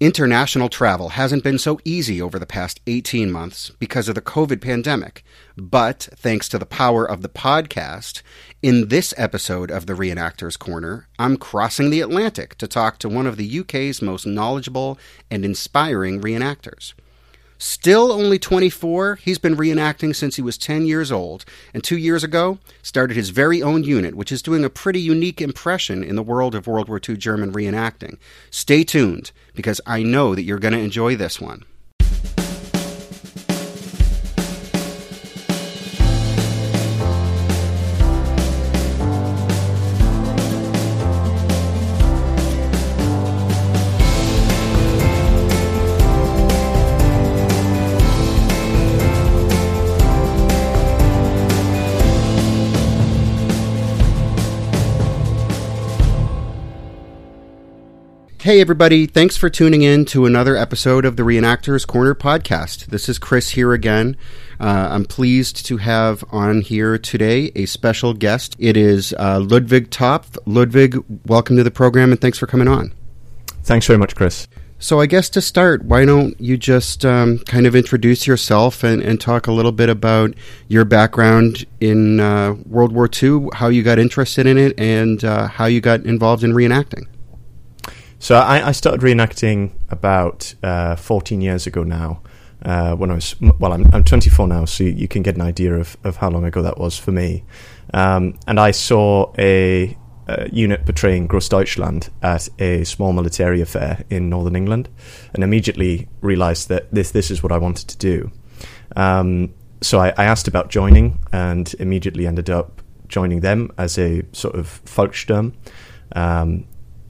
International travel hasn't been so easy over the past 18 months because of the COVID pandemic. But thanks to the power of the podcast, in this episode of the Reenactors Corner, I'm crossing the Atlantic to talk to one of the UK's most knowledgeable and inspiring reenactors. Still only 24, he's been reenacting since he was 10 years old, and two years ago started his very own unit, which is doing a pretty unique impression in the world of World War II German reenacting. Stay tuned, because I know that you're going to enjoy this one. Hey, everybody. Thanks for tuning in to another episode of the Reenactors Corner podcast. This is Chris here again. Uh, I'm pleased to have on here today a special guest. It is uh, Ludwig Topf. Ludwig, welcome to the program and thanks for coming on. Thanks very much, Chris. So, I guess to start, why don't you just um, kind of introduce yourself and, and, talk a little bit about your background in uh, World War II, how you got interested in it, and uh, how you got involved in reenacting? So I, I started reenacting about uh, 14 years ago now. Uh, when I was well, I'm, I'm 24 now, so you, you, can get an idea of, of how long ago that was for me. Um, and I saw a, a, unit portraying Grossdeutschland at a small military affair in northern England, and immediately realised that this this is what I wanted to do. Um, so I, I, asked about joining, and immediately ended up joining them as a sort of Volkssturm. Um,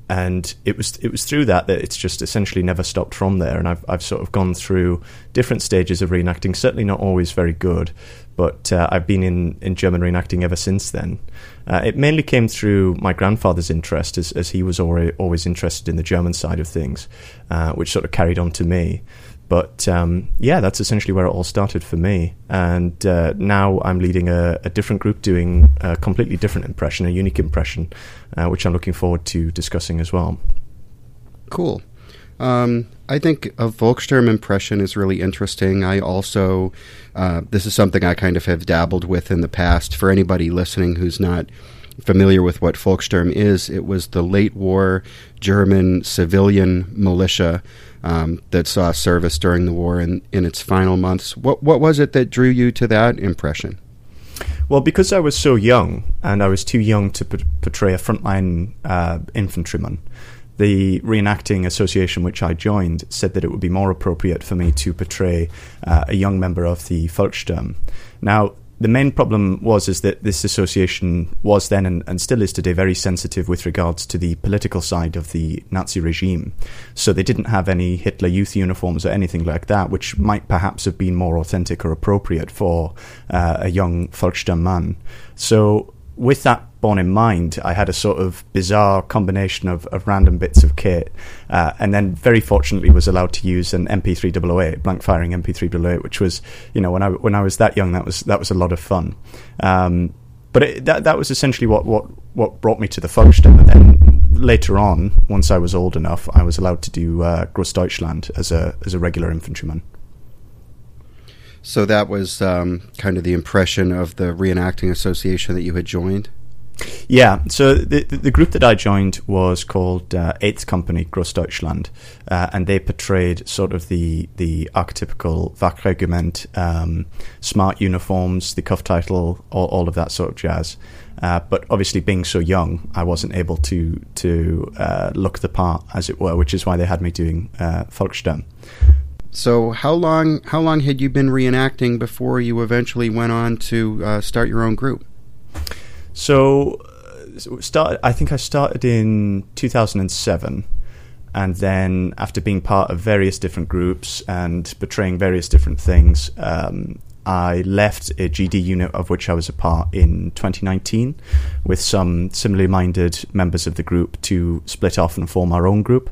and it was it was through that that it's just essentially never stopped from there. And I've I've sort of gone through different stages of reenacting. Certainly not always very good, but uh, I've been in, in German reenacting ever since then. Uh, it mainly came through my grandfather's interest, as, as he was already, always interested in the German side of things, uh, which sort of carried on to me. But um, yeah, that's essentially where it all started for me. And uh, now I'm leading a, a, different group doing a completely different impression, a unique impression, uh, which I'm looking forward to discussing as well. Cool. Um, I think a Volkssturm impression is really interesting. I also, uh, this is something I kind of have dabbled with in the past. For anybody listening who's not familiar with what Volkssturm is, it was the late war German civilian militia um, that saw service during the war in, in its final months. What, what was it that drew you to that impression? Well, because I was so young and I was too young to p- portray a frontline uh, infantryman, the Reenacting Association, which I joined, said that it would be more appropriate for me to portray uh, a young member of the Volkssturm. Now, the main problem was is that this association was then and, and, still is today very sensitive with regards to the political side of the Nazi regime. So they didn't have any Hitler Youth uniforms or anything like that, which might perhaps have been more authentic or appropriate for uh, a young Volkssturm man. So with that borne in mind, I had a sort of bizarre combination of, of random bits of kit, uh, and then very fortunately was allowed to use an MP3 blank firing MP3 which was, you know, when I when I was that young, that was that was a lot of fun. Um, but it, that that was essentially what, what, what brought me to the Volkssturm, and then later on, once I was old enough, I was allowed to do uh, Grossdeutschland as a as a regular infantryman. So that was um, kind of the impression of the reenacting association that you had joined. Yeah, so the the group that I joined was called uh, Eighth Company Grossdeutschland, uh, and they portrayed sort of the the archetypical Wachregiment, um, smart uniforms, the cuff title, all, all of that sort of jazz. Uh, but obviously, being so young, I wasn't able to to uh, look the part, as it were, which is why they had me doing uh. So, how long how long had you been reenacting before you eventually went on to uh, start your own group? So, uh, start. I think I started in 2007, and then after being part of various different groups and portraying various different things, um, I left a GD unit of which I was a part in 2019 with some similarly minded members of the group to split off and form our own group.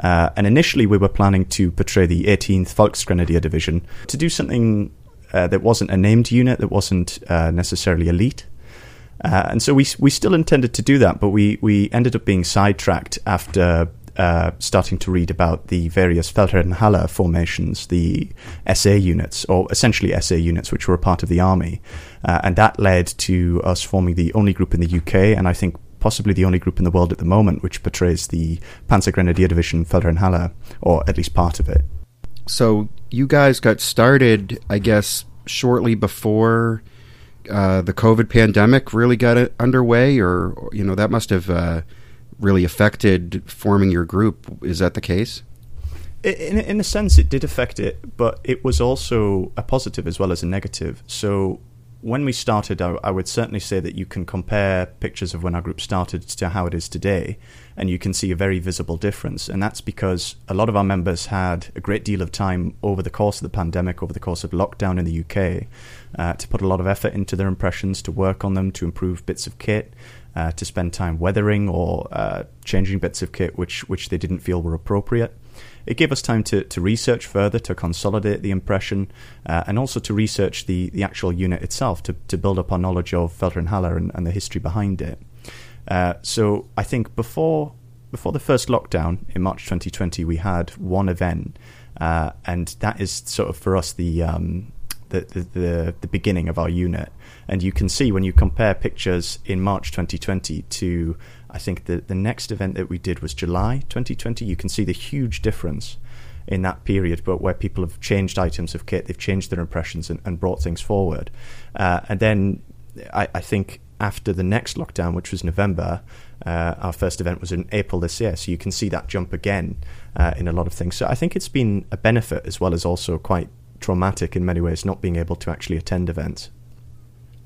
Uh, and initially, we were planning to portray the 18th Volksgrenadier Division to do something uh, that wasn't a named unit, that wasn't uh, necessarily elite. Uh, and so we we still intended to do that, but we we ended up being sidetracked after uh, starting to read about the various Feldherrnhalle formations, the SA units, or essentially SA units, which were a part of the army. Uh, and that led to us forming the only group in the UK, and I think possibly the only group in the world at the moment which portrays the Panzergrenadier Division Feldherrnhalle, or at least part of it. So you guys got started, I guess, shortly before uh, the COVID pandemic really got underway, or you know that must have uh, really affected forming your group. Is that the case? In, in a sense, it did affect it, but it was also a positive as well as a negative. So when we started, I, I, would certainly say that you can compare pictures of when our group started to how it is today, and you can see a very visible difference. And that's because a lot of our members had a great deal of time over the course of the pandemic, over the course of lockdown in the UK, uh, to put a lot of effort into their impressions, to work on them, to improve bits of kit, uh, to spend time weathering or uh, changing bits of kit which which they didn't feel were appropriate. It gave us time to, to research further, to consolidate the impression, uh, and also to research the, the actual unit itself, to, to build up our knowledge of Feldherrnhalle and, and the history behind it. Uh, so I think before before the first lockdown in March 2020, we had one event, uh, and that is sort of for us the um, the, the, the, the beginning of our unit. And you can see when you compare pictures in March 2020 to, I think the, the next event that we did was July 2020, you can see the huge difference in that period, but where people have changed items of kit, they've changed their impressions and, and brought things forward. Uh, and then I, I, think after the next lockdown, which was November, uh, our first event was in April this year. So you can see that jump again uh, in a lot of things. So I think it's been a benefit as well as also quite traumatic in many ways, not being able to actually attend events.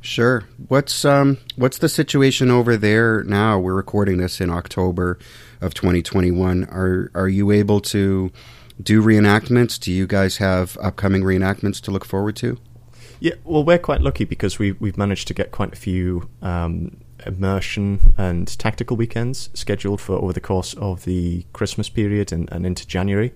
Sure. What's um what's the situation over there now? We're recording this in October of 2021. Are are you able to do reenactments? Do you guys have upcoming reenactments to look forward to? Yeah, well, we're quite lucky because we we've managed to get quite a few um, immersion and tactical weekends scheduled for over the course of the Christmas period and, and into January.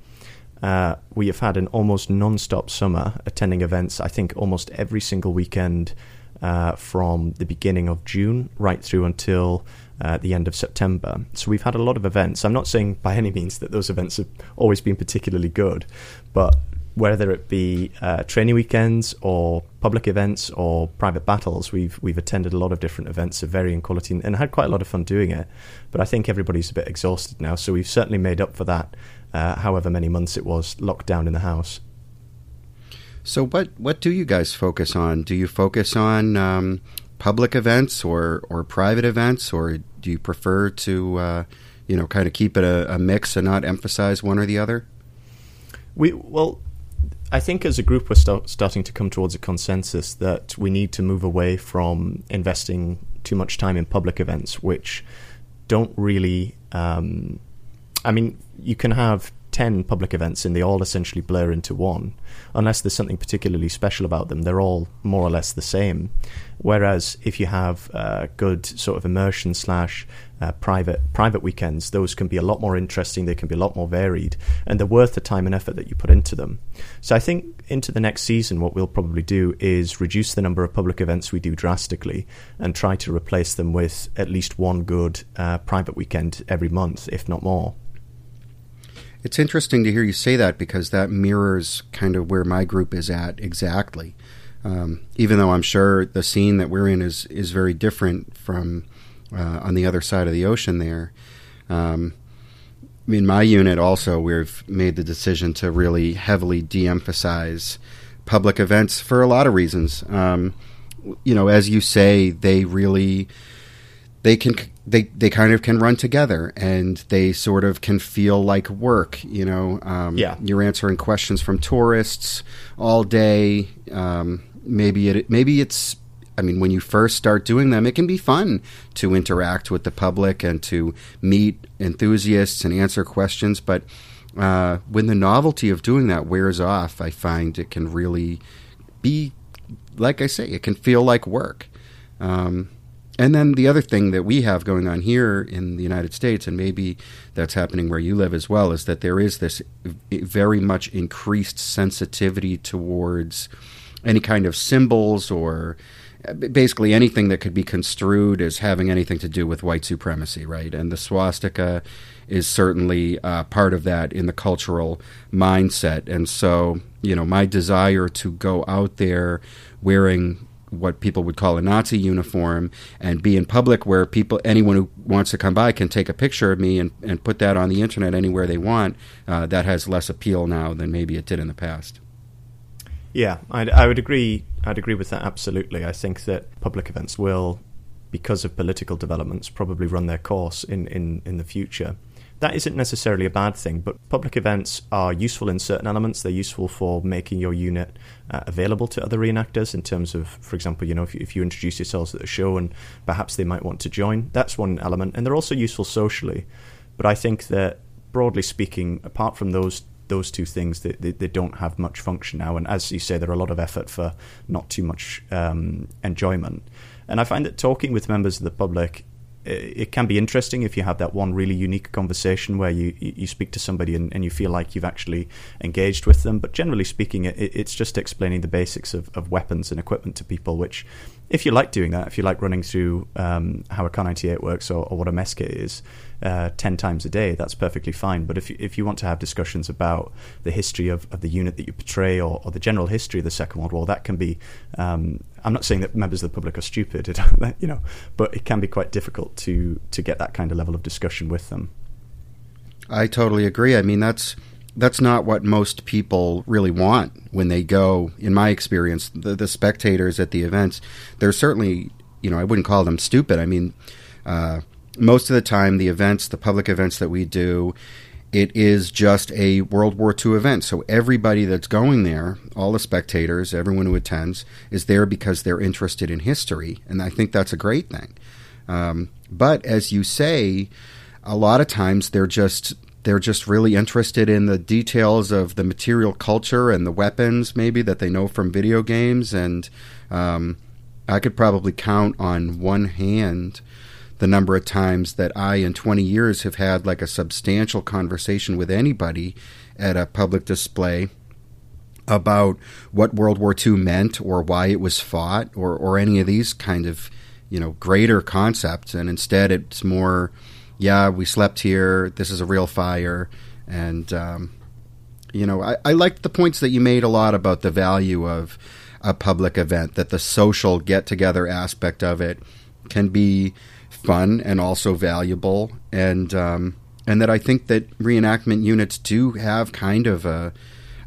Uh, we have had an almost non-stop summer attending events. I think almost every single weekend uh, from the beginning of June right through until uh, the end of September. So we've had a lot of events. I'm not saying by any means that those events have always been particularly good, but whether it be uh, training weekends or public events or private battles, we've we've attended a lot of different events of varying quality and, and had quite a lot of fun doing it. But I think everybody's a bit exhausted now, so we've certainly made up for that uh, however many months it was locked down in the house. So, what what do you guys focus on? Do you focus on um, public events or or private events, or do you prefer to uh, you know kind of keep it a, a, mix and not emphasize one or the other? We well. I think as a group, we're start, starting to come towards a consensus that we need to move away from investing too much time in public events, which don't really um, I mean, you can have 10 public events and they all essentially blur into one. Unless there's something particularly special about them, they're all more or less the same. Whereas if you have uh, good sort of immersion slash uh, private private weekends, those can be a lot more interesting. They can be a lot more varied, and they're worth the time and effort that you put into them. So I think into the next season, what we'll probably do is reduce the number of public events we do drastically, and try to replace them with at least one good uh, private weekend every month, if not more. It's interesting to hear you say that because that mirrors kind of where my group is at exactly. Um, even though I'm sure the scene that we're in is is very different from uh, on the other side of the ocean there. Um, in my unit, also, we've made the decision to really heavily de-emphasize public events for a lot of reasons. Um, you know, as you say, they really they can they they kind of can run together and they sort of can feel like work you know um, yeah you're answering questions from tourists all day um, maybe it maybe it's I mean, when you first start doing them, it can be fun to interact with the public and to meet enthusiasts and answer questions. But uh, when the novelty of doing that wears off, I find it can really be, like I say, it can feel like work. Um, and then the other thing that we have going on here in the United States, and maybe that's happening where you live as well, is that there is this very much increased sensitivity towards any kind of symbols or basically anything that could be construed as having anything to do with white supremacy, right? And the swastika is certainly uh, part of that in the cultural mindset. And so, you know, my desire to go out there wearing what people would call a Nazi uniform and be in public where people, anyone who wants to come by can take a picture of me and, and put that on the internet anywhere they want, uh, that has less appeal now than maybe it did in the past. Yeah, I'd, I would agree. I'd agree with that absolutely. I think that public events will, because of political developments, probably run their course in, in, in the future. That isn't necessarily a bad thing, but public events are useful in certain elements. They're useful for making your unit uh, available to other reenactors in terms of, for example, you know, if you, if you introduce yourselves at the show and perhaps they might want to join, that's one element. And they're also useful socially. But I think that broadly speaking, apart from those those two things they, they, they, don't have much function now and as you say there are a lot of effort for not too much um, enjoyment and i find that talking with members of the public it can be interesting if you have that one really unique conversation where you, you speak to somebody and, and you feel like you've actually engaged with them. But generally speaking, it, it's just explaining the basics of, of weapons and equipment to people, which, if you like doing that, if you like running through um, how a Kar 98 works or, or what a mess kit is, uh, 10 times a day, that's perfectly fine. But if you, if you want to have discussions about the history of, of the unit that you portray or, or the general history of the Second World War, that can be. Um, I'm not saying that members of the public are stupid, you know, but it can be quite difficult to to get that kind of level of discussion with them. I totally agree. I mean, that's that's not what most people really want when they go. In my experience, the, the spectators at the events, they're certainly, you know, I wouldn't call them stupid. I mean, uh, most of the time, the events, the public events that we do, it is just a World War II event. So everybody that's going there, all the spectators, everyone who attends, is there because they're interested in history, and I think that's a great thing. Um, but as you say, a lot of times they're just they're just really interested in the details of the material culture and the weapons, maybe that they know from video games. And um, I could probably count on one hand the number of times that I, in 20 years, have had like a substantial conversation with anybody at a public display about what World War II meant or why it was fought or, or any of these kind of, you know, greater concepts. And instead, it's more, yeah, we slept here, this is a real fire. And, um, you know, I, I liked the points that you made a lot about the value of a public event, that the social get together aspect of it can be fun and also valuable, and um, and that I think that reenactment units do have kind of a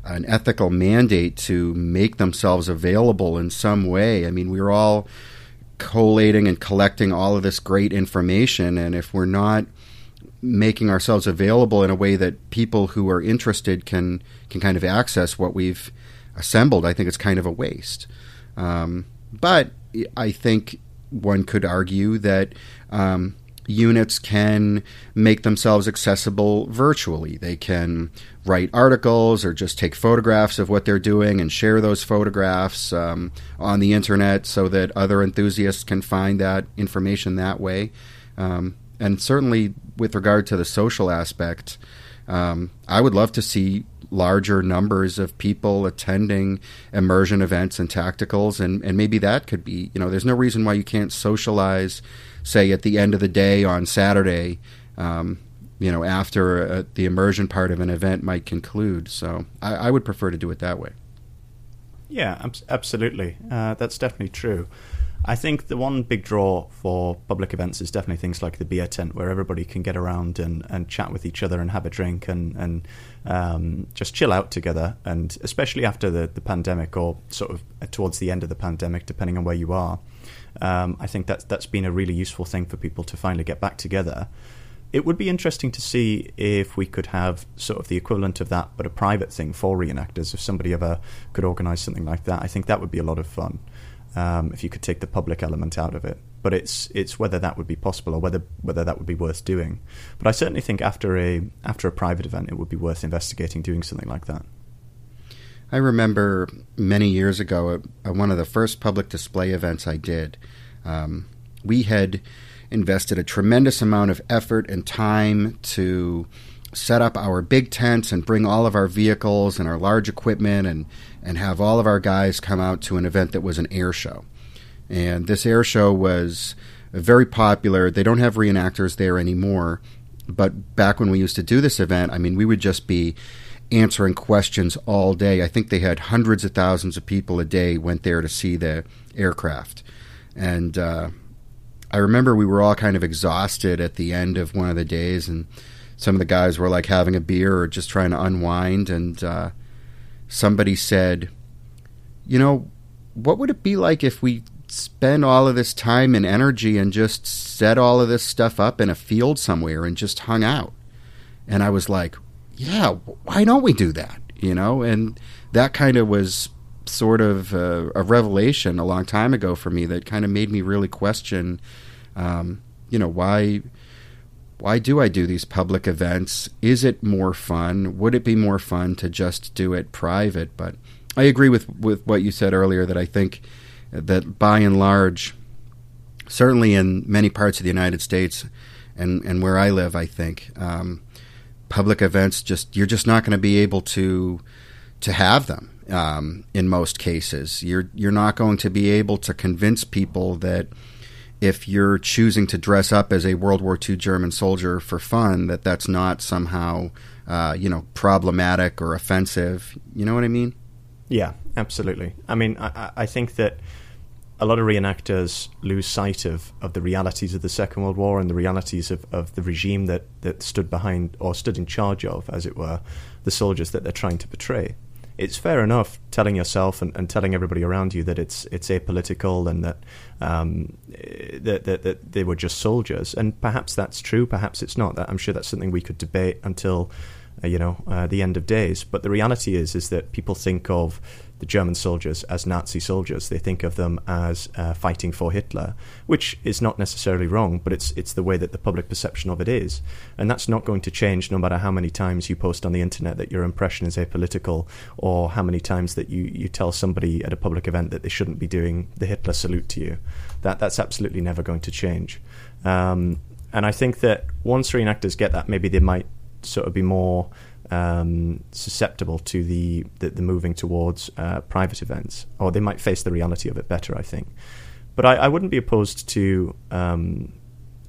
an ethical mandate to make themselves available in some way. I mean, we're all collating and collecting all of this great information, and if we're not making ourselves available in a way that people who are interested can can kind of access what we've assembled, I think it's kind of a waste. Um, but I think one could argue that um, units can make themselves accessible virtually. They can write articles or just take photographs of what they're doing and share those photographs um, on the internet so that other enthusiasts can find that information that way. Um, and certainly, with regard to the social aspect, um, I would love to see larger numbers of people attending immersion events and tacticals and, and maybe that could be you know there's no reason why you can't socialize say at the end of the day on saturday um, you know after uh, the immersion part of an event might conclude. So I, I would prefer to do it that way. Yeah absolutely. Uh, that's definitely true I think the one big draw for public events is definitely things like the beer tent, where everybody can get around and, and chat with each other and have a drink and and um, just chill out together. And especially after the, the pandemic, or sort of towards the end of the pandemic, depending on where you are, um, I think that's that's been a really useful thing for people to finally get back together. It would be interesting to see if we could have sort of the equivalent of that, but a private thing for reenactors. If somebody ever could organise something like that, I think that would be a lot of fun um, if you could take the public element out of it. But it's it's whether that would be possible or whether whether that would be worth doing. But I certainly think after a after a private event, it would be worth investigating doing something like that. I remember many years ago at, one of the first public display events I did. Um, we had invested a tremendous amount of effort and time to set up our big tents and bring all of our vehicles and our large equipment and, and have all of our guys come out to an event that was an air show. And this air show was very popular. They don't have reenactors there anymore. But back when we used to do this event, I mean, we would just be answering questions all day. I think they had hundreds of thousands of people a day went there to see the aircraft. And uh, I remember we were all kind of exhausted at the end of one of the days, and some of the guys were like having a beer or just trying to unwind. And uh, somebody said, You know, what would it be like if we spend all of this time and energy and just set all of this stuff up in a field somewhere and just hung out? And I was like, Yeah, why don't we do that? You know, and that kind of was sort of a, a, revelation a long time ago for me that kind of made me really question, um, you know, why why do I do these public events? Is it more fun? Would it be more fun to just do it private? But I agree with with what you said earlier that I think that by and large, certainly in many parts of the United States and and where I live, I think. Um, public events just you're just not going to be able to to have them um, in most cases. You're you're not going to be able to convince people that if you're choosing to dress up as a World War II German soldier for fun, that that's not somehow uh, you know problematic or offensive. You know what I mean? Yeah, absolutely. I mean, I, I think that a lot of reenactors lose sight of, of the realities of the Second World War and the realities of, of the regime that, that stood behind or stood in charge of, as it were, the soldiers that they're trying to portray it's fair enough telling yourself and, and, telling everybody around you that it's it's apolitical and that, um, that, that that they were just soldiers. And perhaps that's true. Perhaps it's not. That I'm sure that's something we could debate until uh, you know uh, the end of days. But the reality is is that people think of the German soldiers as Nazi soldiers. They think of them as uh, fighting for Hitler, which is not necessarily wrong, but it's it's the way that the public perception of it is, and that's not going to change no matter how many times you post on the internet that your impression is apolitical, or how many times that you, you tell somebody at a public event that they shouldn't be doing the Hitler salute to you. That that's absolutely never going to change. Um, and I think that once reenactors get that, maybe they might sort of be more um, susceptible to the, the, the moving towards uh, private events, or they might face the reality of it better. I think, but I, I wouldn't be opposed to um,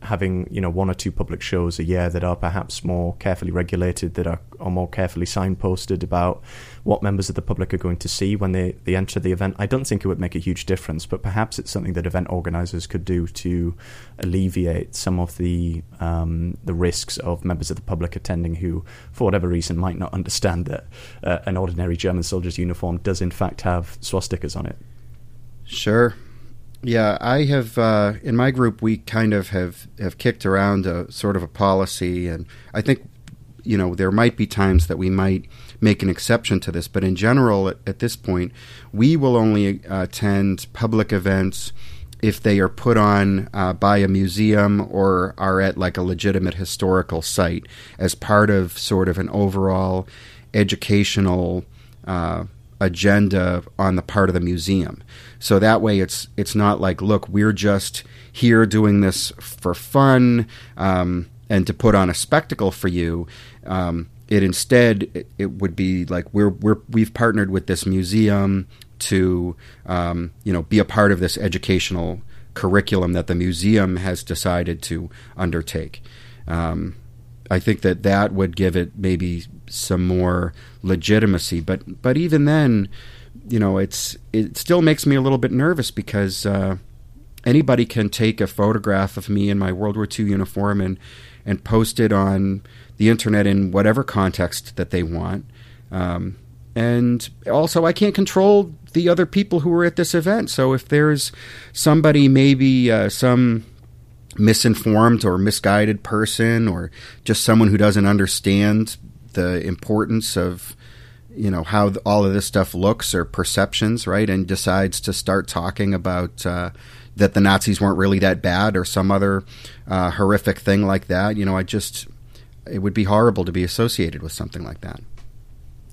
having you know one or two public shows a year that are perhaps more carefully regulated, that are, are more carefully signposted about what members of the public are going to see when they, they enter the event. I don't think it would make a huge difference, but perhaps it's something that event organisers could do to alleviate some of the um, the risks of members of the public attending who, for whatever reason, might not understand that uh, an ordinary German soldier's uniform does in fact have swastikas on it. Sure, yeah, I have uh, in my group. We kind of have have kicked around a sort of a policy, and I think you know there might be times that we might make an exception to this, but in general, at, at this point, we will only uh, attend public events if they are put on uh, by a museum or are at like a legitimate historical site as part of sort of an overall educational uh, agenda on the part of the museum. So that way, it's it's not like, look, we're just here doing this for fun um, and to put on a spectacle for you. Um, it instead it, it, would be like we're we're we've partnered with this museum to um, you know be a part of this educational curriculum that the museum has decided to undertake. Um, I think that that would give it maybe some more legitimacy. But but even then, you know, it's it still makes me a little bit nervous because uh, anybody can take a photograph of me in my World War II uniform and and post it on the internet in whatever context that they want. Um, and also, I can't control the other people who are at this event. So if there's somebody, maybe uh, some misinformed or misguided person, or just someone who doesn't understand the importance of you know how all of this stuff looks or perceptions, right? And decides to start talking about uh, that the Nazis weren't really that bad or some other uh, horrific thing like that. You know, I just it would be horrible to be associated with something like that.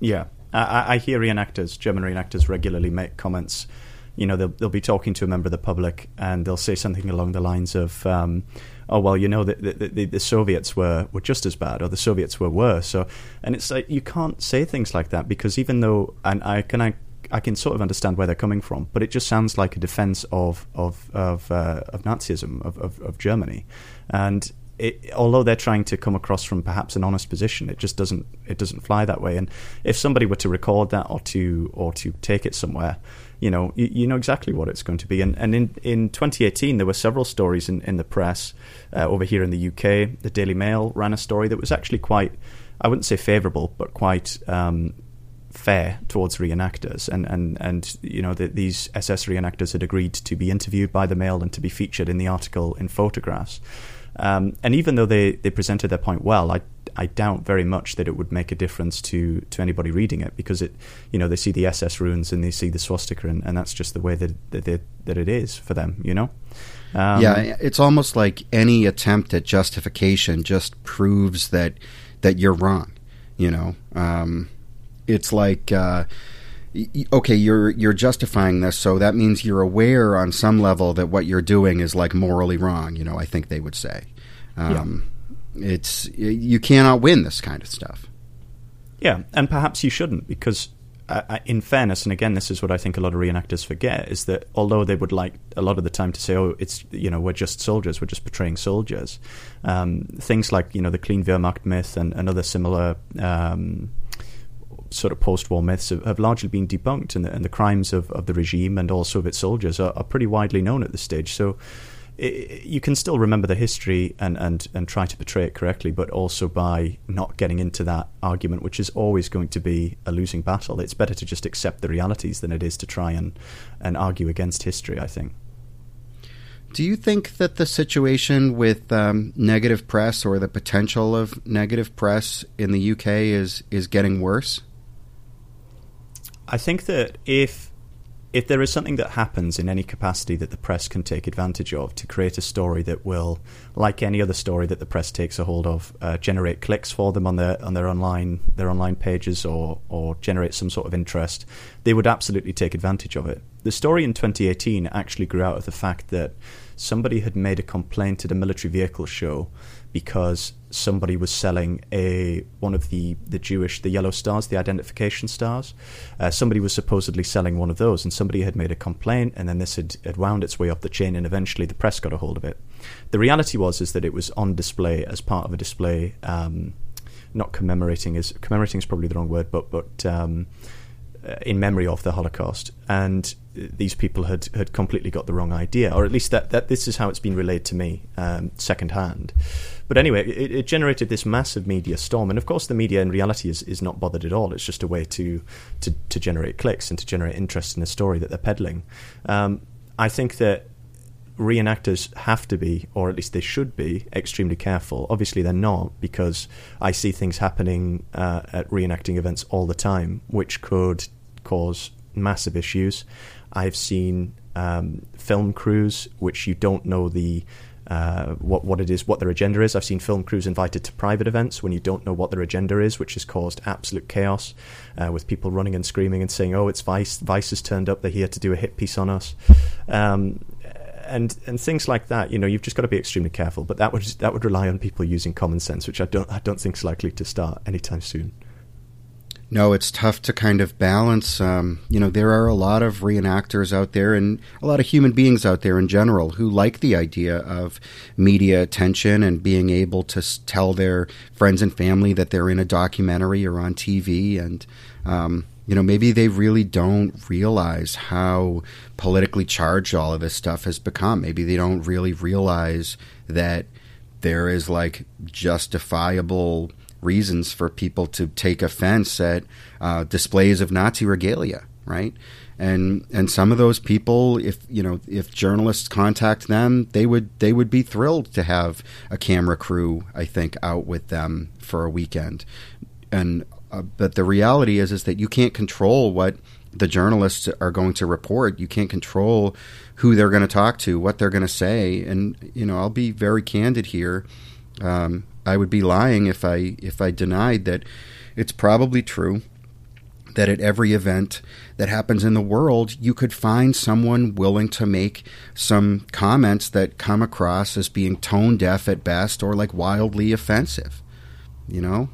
Yeah, I, I hear reenactors, German reenactors, regularly make comments. You know, they'll, they'll be talking to a member of the public and they'll say something along the lines of. Um, oh well, you know, the, the, the, the, Soviets were, were just as bad, or the Soviets were worse. So, and it's like you can't say things like that because even though, and I can I I can sort of understand where they're coming from, but it just sounds like a defense of of of, uh, of Nazism of, of, of Germany, and it, although they're trying to come across from perhaps an honest position, it just doesn't it doesn't fly that way. And if somebody were to record that or to or to take it somewhere, you know you, you know exactly what it's going to be. And and in, in 2018 there were several stories in, in the press uh, over here in the UK. The Daily Mail ran a story that was actually quite I wouldn't say favourable, but quite um, fair towards reenactors, and and and you know the, these SS reenactors had agreed to be interviewed by the Mail and to be featured in the article in photographs. Um, and even though they, they presented their point well, I I doubt very much that it would make a difference to, to anybody reading it because it you know they see the SS runes and they see the swastika and, and that's just the way that that, that it is for them. You know. Um, yeah, it's almost like any attempt at justification just proves that that you're wrong. You know, um, it's like. Uh, okay, you're you're justifying this, so that means you're aware on some level that what you're doing is like morally wrong. You know, I think they would say, um, yeah. It's you cannot win this kind of stuff. Yeah, and perhaps you shouldn't because. Uh, in fairness, and again, this is what I think a lot of reenactors forget: is that although they would like a lot of the time to say, "Oh, it's you know we're just soldiers, we're just portraying soldiers," um, things like you know the clean Wehrmacht myth and, and other similar um, sort of post-war myths have, have largely been debunked, and the, and the crimes of, of, the regime and also of its soldiers are, are pretty widely known at this stage. So it, you can still remember the history and, and, and try to portray it correctly, but also by not getting into that argument, which is always going to be a losing battle. It's better to just accept the realities than it is to try and, and argue against history, I think. Do you think that the situation with um, negative press or the potential of negative press in the UK is is getting worse? I think that if if there is something that happens in any capacity that the press can take advantage of to create a story that will, like any other story that the press takes a hold of, uh, generate clicks for them on their on their online their online pages or or generate some sort of interest, they would absolutely take advantage of it. The story in 2018 actually grew out of the fact that somebody had made a complaint at a military vehicle show because somebody was selling a one of the, the Jewish the yellow stars, the identification stars. Uh, somebody was supposedly selling one of those, and somebody had made a complaint, and then this had, had wound its way up the chain, and eventually the press got a hold of it. The reality was is that it was on display as part of a display, um, not commemorating is commemorating is probably the wrong word, but but um, uh, in memory of the Holocaust, and these people had, had completely got the wrong idea, or at least that, that this is how it's been relayed to me um, secondhand. But anyway, it, it, generated this massive media storm, and of course, the media in reality is, is not bothered at all. It's just a way to, to, to generate clicks and to generate interest in the story that they're peddling. Um, I think that reenactors have to be, or at least they should be, extremely careful. Obviously, they're not because I see things happening uh, at reenacting events all the time, which could cause massive issues. I've seen um, film crews which you don't know the uh, what what it is, what their agenda is. I've seen film crews invited to private events when you don't know what their agenda is, which has caused absolute chaos, uh, with people running and screaming and saying, "Oh, it's Vice! Vice has turned up. They're here to do a hit piece on us," um, and and things like that. You know, you've just got to be extremely careful. But that would that would rely on people using common sense, which I don't I don't think is likely to start anytime soon. No, it's tough to kind of balance. Um, you know, there are a lot of reenactors out there and a lot of human beings out there in general who like the idea of media attention and being able to tell their friends and family that they're in a documentary or on TV. And, um, you know, maybe they really don't realize how politically charged all of this stuff has become. Maybe they don't really realize that there is like justifiable reasons for people to take offense at uh, displays of Nazi regalia, right? And and some of those people, if you know, if journalists contact them, they would they would be thrilled to have a camera crew, I think, out with them for a weekend. And uh, but the reality is is that you can't control what the journalists are going to report. You can't control who they're going to talk to, what they're going to say, and you know, I'll be very candid here. Um, I would be lying if I if I denied that it's probably true that at every event that happens in the world, you could find someone willing to make some comments that come across as being tone deaf at best or like wildly offensive. You know?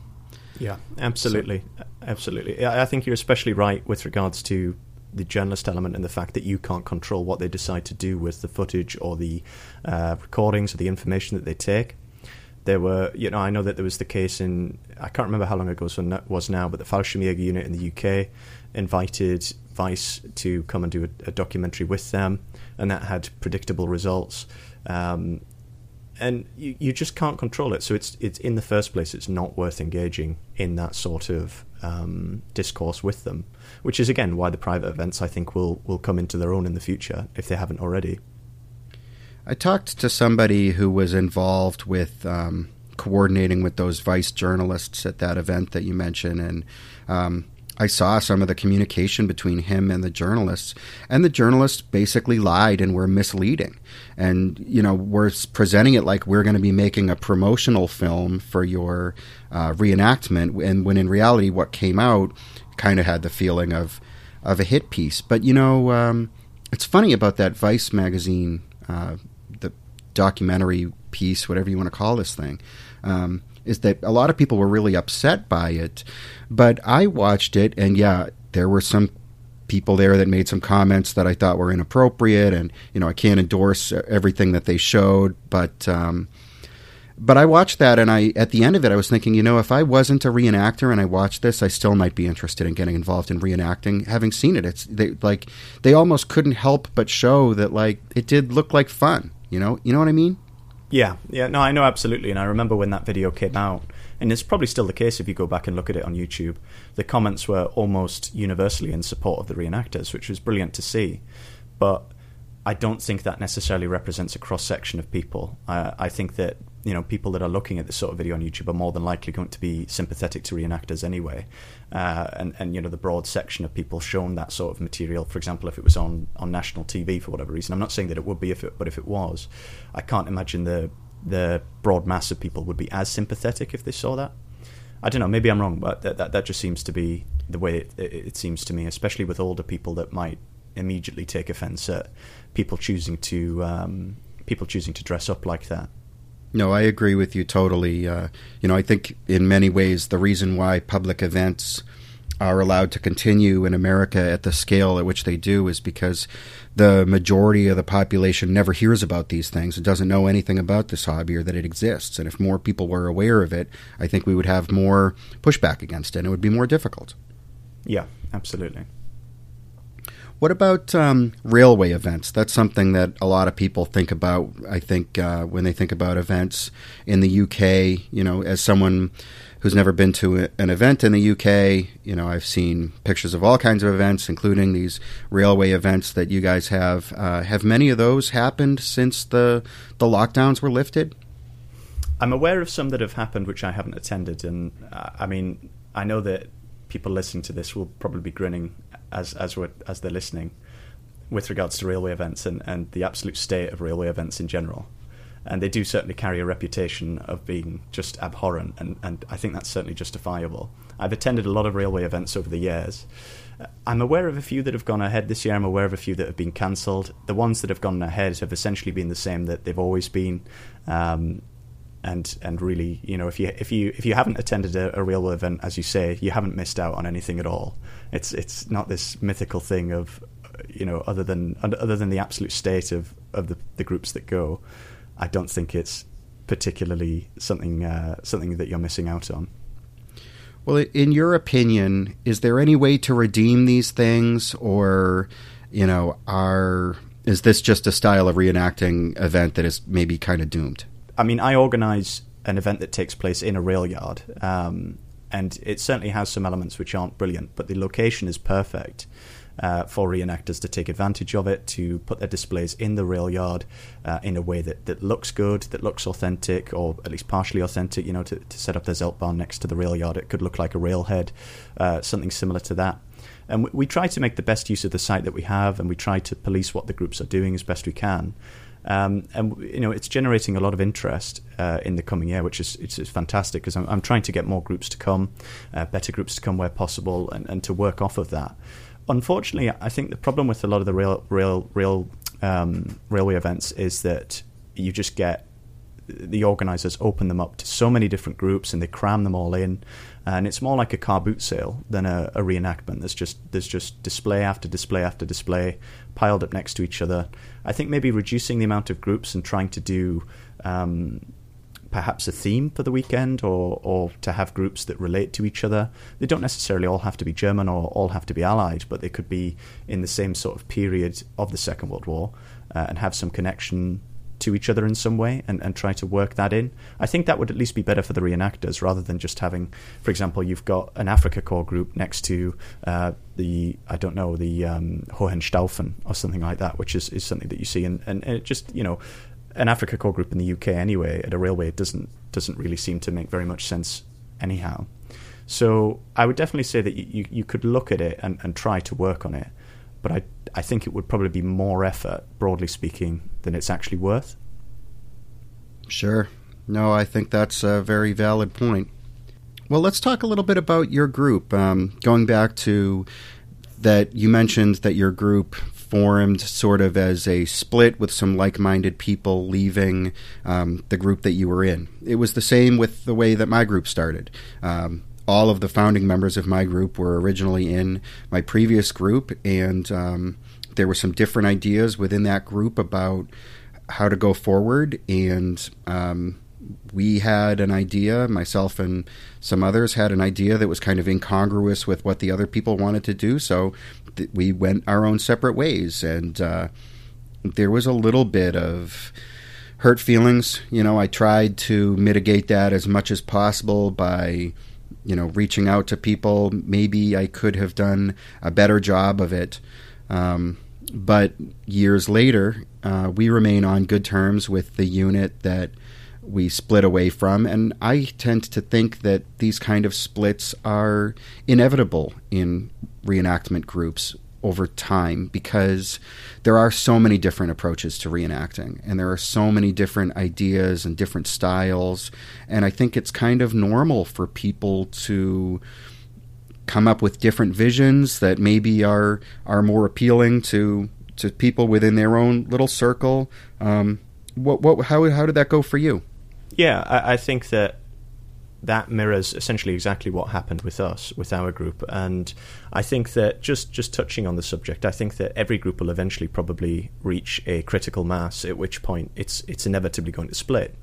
Yeah, absolutely. So, absolutely. I think you're especially right with regards to the journalist element and the fact that you can't control what they decide to do with the footage or the uh, recordings or the information that they take. There were, you know, I know that there was the case in, I can't remember how long ago it was now, but the Fallschirmjäger unit in the UK invited Vice to come and do a, a documentary with them, and that had predictable results. Um, and you, you just can't control it. So it's it's in the first place, it's not worth engaging in that sort of um, discourse with them. Which is again why the private events I think will will come into their own in the future if they haven't already. I talked to somebody who was involved with um, coordinating with those vice journalists at that event that you mentioned, and um, I saw some of the communication between him and the journalists, and the journalists basically lied and were misleading. And, you know, we're presenting it like we're going to be making a promotional film for your uh, reenactment, and when in reality, what came out kind of had the feeling of, of a hit piece. But, you know, um, it's funny about that Vice magazine, uh, documentary piece, whatever you want to call this thing. Um, is that a lot of people were really upset by it. But I watched it, and yeah, there were some people there that made some comments that I thought were inappropriate, and you know I can't endorse everything that they showed, but. Um, but I watched that, and I at the end of it, I was thinking, you know, if I wasn't a reenactor and I watched this, I still might be interested in getting involved in reenacting. Having seen it, it's they like they almost couldn't help but show that like it did look like fun. You know, you know what I mean? Yeah, yeah, no, I know absolutely, and I remember when that video came out, and it's probably still the case if you go back and look at it on YouTube. The comments were almost universally in support of the reenactors, which was brilliant to see. But I don't think that necessarily represents a cross section of people. I, I think that you know people that are looking at this sort of video on YouTube are more than likely going to be sympathetic to reenactors anyway, uh, and and you know the broad section of people shown that sort of material. For example, if it was on on national TV for whatever reason, I'm not saying that it would be if it, but if it was, I can't imagine the the broad mass of people would be as sympathetic if they saw that. I don't know. Maybe I'm wrong, but that that, that just seems to be the way it, it, it seems to me, especially with older people that might immediately take offence at people choosing to um, people choosing to dress up like that. No, I agree with you totally. Uh, you know, I think in many ways the reason why public events are allowed to continue in America at the scale at which they do is because the majority of the population never hears about these things and doesn't know anything about this hobby or that it exists. And if more people were aware of it, I think we would have more pushback against it and it would be more difficult. Yeah, absolutely. What about um, railway events? That's something that a lot of people think about. I think uh, when they think about events in the UK, you know, as someone who's never been to an event in the UK, you know, I've seen pictures of all kinds of events, including these railway events that you guys have. Uh, have many of those happened since the the lockdowns were lifted? I'm aware of some that have happened which I haven't attended, and uh, I mean, I know that people listening to this will probably be grinning as as we're, as they're listening with regards to railway events and, and the absolute state of railway events in general. And they do certainly carry a reputation of being just abhorrent, and, and I think that's certainly justifiable. I've attended a lot of railway events over the years. I'm aware of a few that have gone ahead this year. I'm aware of a few that have been cancelled. The ones that have gone ahead have essentially been the same that they've always been. Um, and and really, you know, if you if you if you haven't attended a, a railway event, as you say, you haven't missed out on anything at all. It's it's not this mythical thing of, you know, other than other than the absolute state of of the, the groups that go. I don't think it's particularly something uh, something that you're missing out on. Well, in your opinion, is there any way to redeem these things, or you know, are is this just a style of reenacting event that is maybe kind of doomed? I mean, I organise an event that takes place in a rail yard, um, and it certainly has some elements which aren't brilliant, but the location is perfect. Uh, for reenactors to take advantage of it, to put their displays in the rail yard uh, in a way that, that looks good, that looks authentic, or at least partially authentic. You know, to, to set up their Zeltbahn next to the rail yard, it could look like a railhead, uh, something similar to that. And we, we, try to make the best use of the site that we have, and we try to police what the groups are doing as best we can. Um, and you know it's generating a lot of interest uh, in the coming year, which is it's, it's fantastic because I'm, I'm, trying to get more groups to come, uh, better groups to come where possible, and, and, to work off of that. Unfortunately, I think the problem with a lot of the rail rail rail um, railway events is that you just get the organisers open them up to so many different groups and they cram them all in, and it's more like a car boot sale than a, a reenactment. There's just there's just display after display after display piled up next to each other. I think maybe reducing the amount of groups and trying to do. Um, perhaps a theme for the weekend or, or to have groups that relate to each other. They don't necessarily all have to be German or all have to be Allied, but they could be in the same sort of period of the Second World War uh, and have some connection to each other in some way and, and try to work that in. I think that would at least be better for the reenactors rather than just having, for example, you've got an Afrika Korps group next to uh, the, I don't know, the um, Hohenstaufen or something like that, which is, is something that you see. And, and, and just, you know, an Afrika Korps group in the UK anyway at a railway doesn't doesn't really seem to make very much sense anyhow. So I would definitely say that you, you could look at it and, and try to work on it, but I I think it would probably be more effort, broadly speaking, than it's actually worth. Sure. No, I think that's a very valid point. Well, let's talk a little bit about your group. Um, going back to that, you mentioned that your group formed sort of as a split with some like minded people leaving um, the group that you were in. It was the same with the way that my group started. Um, all of the founding members of my group were originally in my previous group, and um, there were some different ideas within that group about how to go forward. And um, we had an idea, myself and some others had an idea that was kind of incongruous with what the other people wanted to do. So th- we went our own separate ways, and uh, there was a little bit of hurt feelings. You know, I tried to mitigate that as much as possible by, you know, reaching out to people. Maybe I could have done a better job of it. Um, but years later, uh, we remain on good terms with the unit that we split away from. And I tend to think that these kind of splits are inevitable in reenactment groups over time because there are so many different approaches to reenacting and there are so many different ideas and different styles and i think it's kind of normal for people to come up with different visions that maybe are are more appealing to to people within their own little circle. Um, what what how how did that go for you? Yeah, I, I think that that mirrors essentially exactly what happened with us, with our group. And I think that just, just touching on the subject, I think that every group will eventually probably reach a critical mass, at which point it's it's inevitably going to split.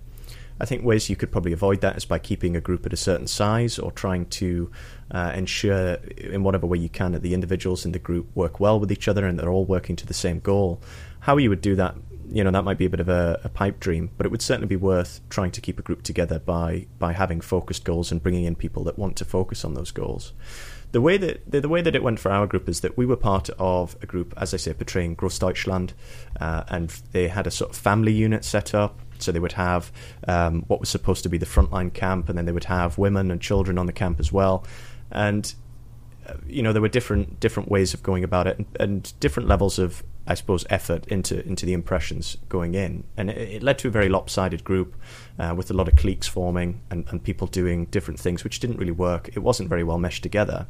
I think ways you could probably avoid that is by keeping a group at a certain size or trying to uh, ensure, in whatever way you can, that the individuals in the group work well with each other and they're all working to the same goal. How you would do that you know that might be a bit of a, a, pipe dream, but it would certainly be worth trying to keep a group together by by having focused goals and bringing in people that want to focus on those goals. The way that the, the way that it went for our group is that we were part of a group, as I say, portraying Großdeutschland, uh, and they had a sort of family unit set up. So they would have um, what was supposed to be the frontline camp, and then they would have women and children on the camp as well. And uh, you know there were different different ways of going about it, and, and different levels of I suppose, effort into into the impressions going in, and it, it led to a very lopsided group uh, with a lot of cliques forming and, and people doing different things, which didn't really work. It wasn't very well meshed together.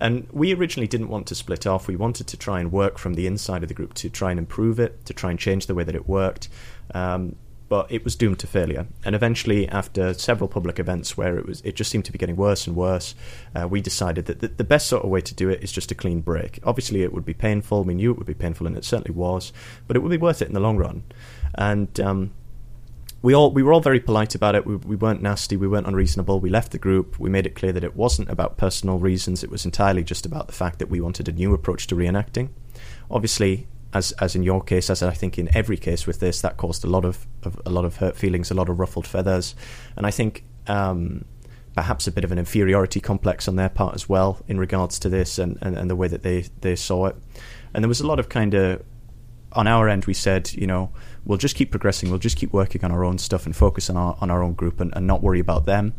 And we originally didn't want to split off. We wanted to try and work from the inside of the group to try and improve it, to try and change the way that it worked. Um, but it was doomed to failure. And eventually, after several public events where it was, it just seemed to be getting worse and worse, uh, we decided that the, the, best sort of way to do it is just a clean break. Obviously, it would be painful. We knew it would be painful, and it certainly was, but it would be worth it in the long run. And um, we all we were all very polite about it. We, we weren't nasty. We weren't unreasonable. We left the group. We made it clear that it wasn't about personal reasons. It was entirely just about the fact that we wanted a new approach to reenacting. Obviously, as as in your case, as I think in every case with this, that caused a lot of, of a lot of hurt feelings, a lot of ruffled feathers, and I think um, perhaps a bit of an inferiority complex on their part as well in regards to this and, and, and the way that they they saw it. And there was a lot of kind of on our end, we said, you know, we'll just keep progressing, we'll just keep working on our own stuff and focus on our on our own group and, and not worry about them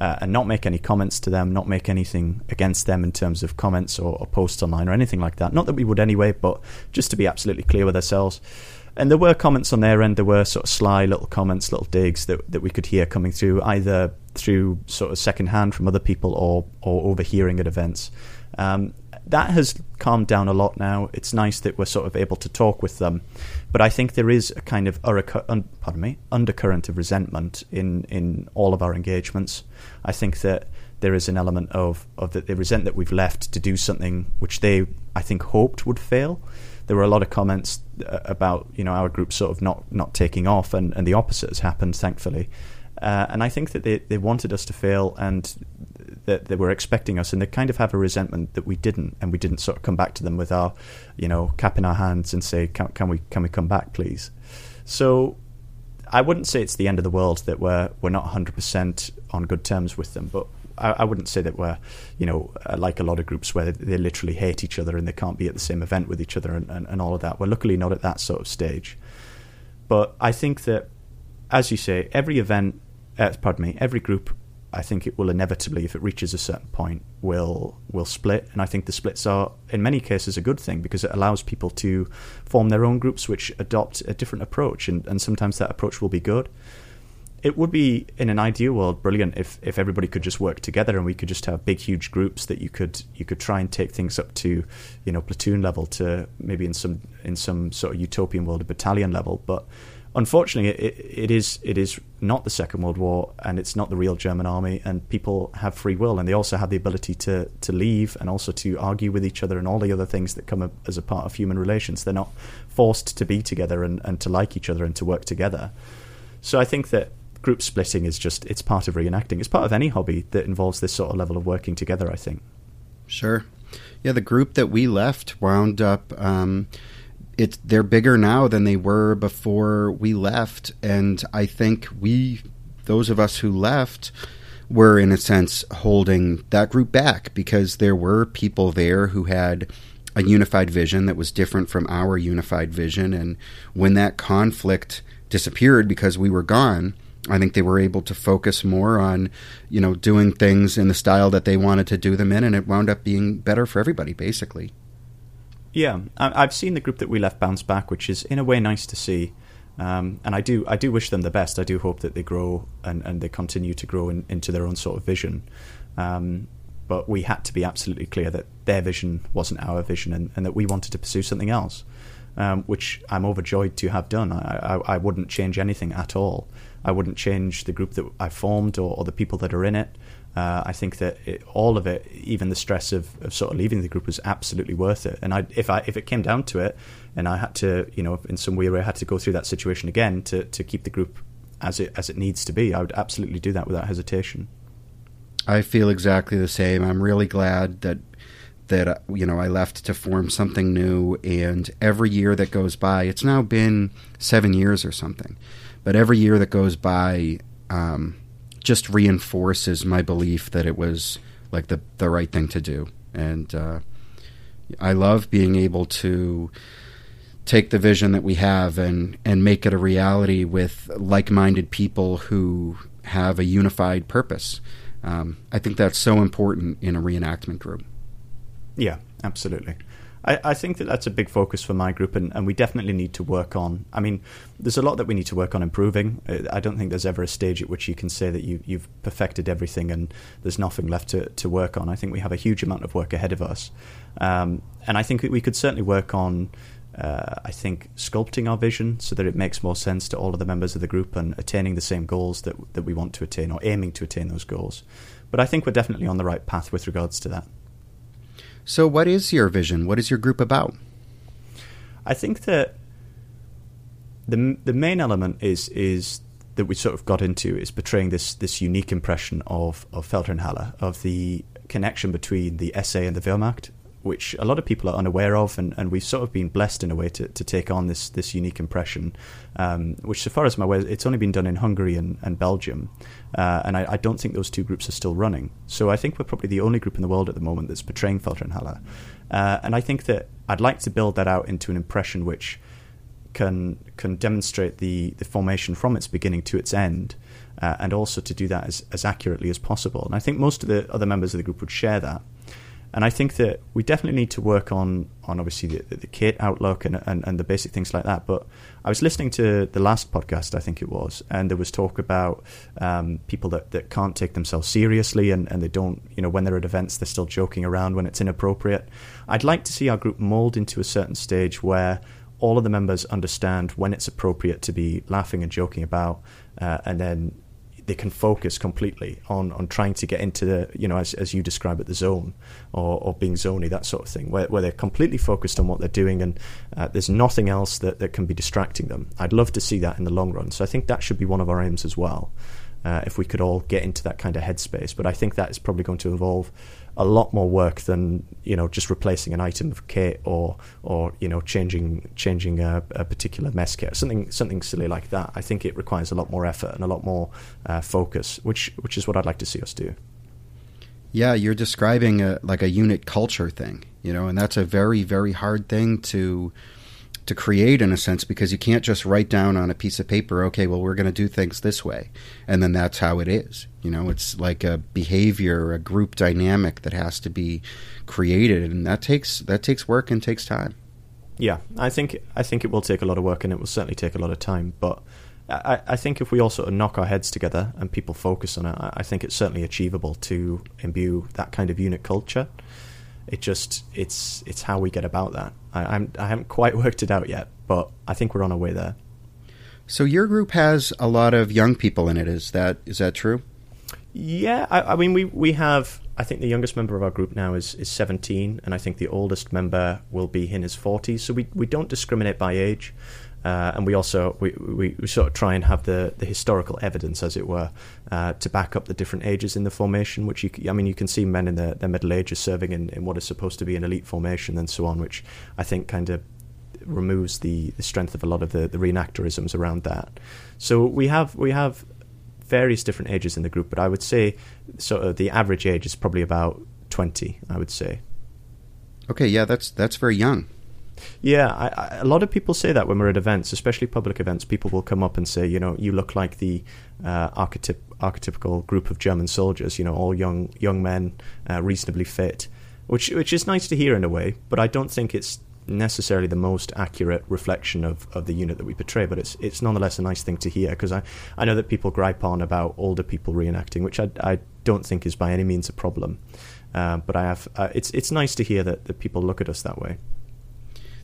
uh, and not make any comments to them, not make anything against them in terms of comments or, or posts online or anything like that. Not that we would anyway, but just to be absolutely clear with ourselves. And there were comments on their end. There were sort of sly little comments, little digs that that we could hear coming through, either through sort of secondhand from other people or or overhearing at events. Um, that has calmed down a lot now. It's nice that we're sort of able to talk with them, but I think there is a kind of pardon me undercurrent of resentment in in all of our engagements. I think that there is an element of of that they resent that we've left to do something which they I think hoped would fail. There were a lot of comments uh, about you know our group sort of not not taking off, and, and the opposite has happened, thankfully. Uh, and I think that they, they wanted us to fail, and that they were expecting us, and they kind of have a resentment that we didn't, and we didn't sort of come back to them with our, you know, cap in our hands and say, can, can we can we come back, please? So I wouldn't say it's the end of the world that we're we're not 100 percent on good terms with them, but I, wouldn't say that we're, you know, uh, like a lot of groups where they literally hate each other and they can't be at the same event with each other and, and, and all of that. We're luckily not at that sort of stage. But I think that, as you say, every event, uh, pardon me, every group I think it will inevitably, if it reaches a certain point, will will split. And I think the splits are, in many cases, a good thing because it allows people to form their own groups which adopt a different approach, and, and sometimes that approach will be good. It would be, in an ideal world, brilliant if, if everybody could just work together and we could just have big, huge groups that you could you could try and take things up to, you know, platoon level to maybe in some in some sort of utopian world, a battalion level, but unfortunately, it, it is it is not the Second World War, and it's not the real German army. And people have free will, and they also have the ability to to leave, and also to argue with each other, and all the other things that come as a part of human relations. They're not forced to be together and, and to like each other and to work together. So I think that group splitting is just it's part of reenacting. It's part of any hobby that involves this sort of level of working together. I think. Sure. Yeah, the group that we left wound up. Um, it's they're bigger now than they were before we left, and I think we, those of us who left, were in a sense holding that group back because there were people there who had a unified vision that was different from our unified vision, and when that conflict disappeared because we were gone. I think they were able to focus more on, you know, doing things in the style that they wanted to do them in, and it wound up being better for everybody, basically. Yeah, I've seen the group that we left bounce back, which is in a way nice to see. Um, and I do, I do wish them the best. I do hope that they grow and, and they continue to grow in, into their own sort of vision. Um, but we had to be absolutely clear that their vision wasn't our vision, and, and that we wanted to pursue something else, um, which I'm overjoyed to have done. I, I, I, wouldn't change anything at all. I wouldn't change the group that I formed or, or the people that are in it. Uh, I think that it, all of it, even the stress of, of sort of leaving the group, was absolutely worth it. And I, if I if it came down to it, and I had to, you know, in some weird way, I had to go through that situation again to, to keep the group as it as it needs to be, I would absolutely do that without hesitation. I feel exactly the same. I'm really glad that that uh, you know I left to form something new, and every year that goes by, it's now been seven years or something, but every year that goes by. Um, just reinforces my belief that it was like the the right thing to do. And uh, I love being able to take the vision that we have and and make it a reality with like-minded people who have a unified purpose. Um, I think that's so important in a reenactment group. Yeah, absolutely. I, I, think that that's a big focus for my group, and, and we definitely need to work on. I mean, there's a lot that we need to work on improving. I don't think there's ever a stage at which you can say that you, you've perfected everything and there's nothing left to, to work on. I think we have a huge amount of work ahead of us. Um, and I think we could certainly work on. Uh, I think sculpting our vision so that it makes more sense to all of the members of the group and attaining the same goals that that we want to attain or aiming to attain those goals. But I think we're definitely on the right path with regards to that. So, what is your vision? What is your group about? I think that the the main element is is that we sort of got into is portraying this this unique impression of of Feldherrnhalle of the connection between the SA and the Wehrmacht, which a lot of people are unaware of, and, and we've sort of been blessed in a way to, to take on this this unique impression, um, which, so far as I'm aware, it's only been done in Hungary and, and Belgium, uh, and I, I, don't think those two groups are still running. So I think we're probably the only group in the world at the moment that's portraying Feldherrnhalle, uh, and I think that I'd like to build that out into an impression which can can demonstrate the, the formation from its beginning to its end. Uh, and also to do that as, as accurately as possible. And I think most of the other members of the group would share that. And I think that we definitely need to work on, on obviously the, the kit outlook and, and, and the basic things like that. But I was listening to the last podcast, I think it was, and there was talk about um, people that, that can't take themselves seriously and, and they don't, you know, when they're at events, they're still joking around when it's inappropriate. I'd like to see our group mold into a certain stage where all of the members understand when it's appropriate to be laughing and joking about, uh, and then they can focus completely on, on trying to get into the, you know, as, as you describe it, the zone or, or being zony, that sort of thing, where, where they're completely focused on what they're doing and uh, there's nothing else that, that can be distracting them. I'd love to see that in the long run. So I think that should be one of our aims as well, uh, if we could all get into that kind of headspace. But I think that is probably going to involve a lot more work than you know just replacing an item of kit or or you know changing changing a, a particular mess kit something something silly like that. I think it requires a lot more effort and a lot more uh, focus, which which is what I'd like to see us do. Yeah, you're describing a, like a unit culture thing, you know, and that's a very very hard thing to to create in a sense because you can't just write down on a piece of paper, okay, well, we're going to do things this way. And then that's how it is. You know, it's like a behavior, a group dynamic that has to be created. And that takes, that takes work and takes time. Yeah, I think, I think it will take a lot of work and it will certainly take a lot of time. But I, I think if we all sort of knock our heads together and people focus on it, I think it's certainly achievable to imbue that kind of unit culture. It just it's it's how we get about that. I, I'm I haven't quite worked it out yet, but I think we're on our way there. So your group has a lot of young people in it. Is that is that true? Yeah, I, I mean we we have. I think the youngest member of our group now is, is 17, and I think the oldest member will be in his 40s. So we, we don't discriminate by age. Uh, and we also we, we, sort of try and have the, the historical evidence, as it were, uh, to back up the different ages in the formation. Which you, I mean, you can see men in their, their middle ages serving in, in what is supposed to be an elite formation and so on, which I think kind of removes the, the strength of a lot of the, the reenactorisms around that. So we have we have various different ages in the group, but I would say sort of the average age is probably about twenty. I would say. Okay, yeah, that's that's very young. Yeah, I, I, a lot of people say that when we're at events, especially public events. People will come up and say, you know, you look like the uh, archetyp- archetypical group of German soldiers. You know, all young young men, uh, reasonably fit, which which is nice to hear in a way. But I don't think it's necessarily the most accurate reflection of, of the unit that we portray, but it's it's nonetheless a nice thing to hear because I, I know that people gripe on about older people reenacting, which I, I don't think is by any means a problem. Uh, but I have uh, it's it's nice to hear that, that people look at us that way.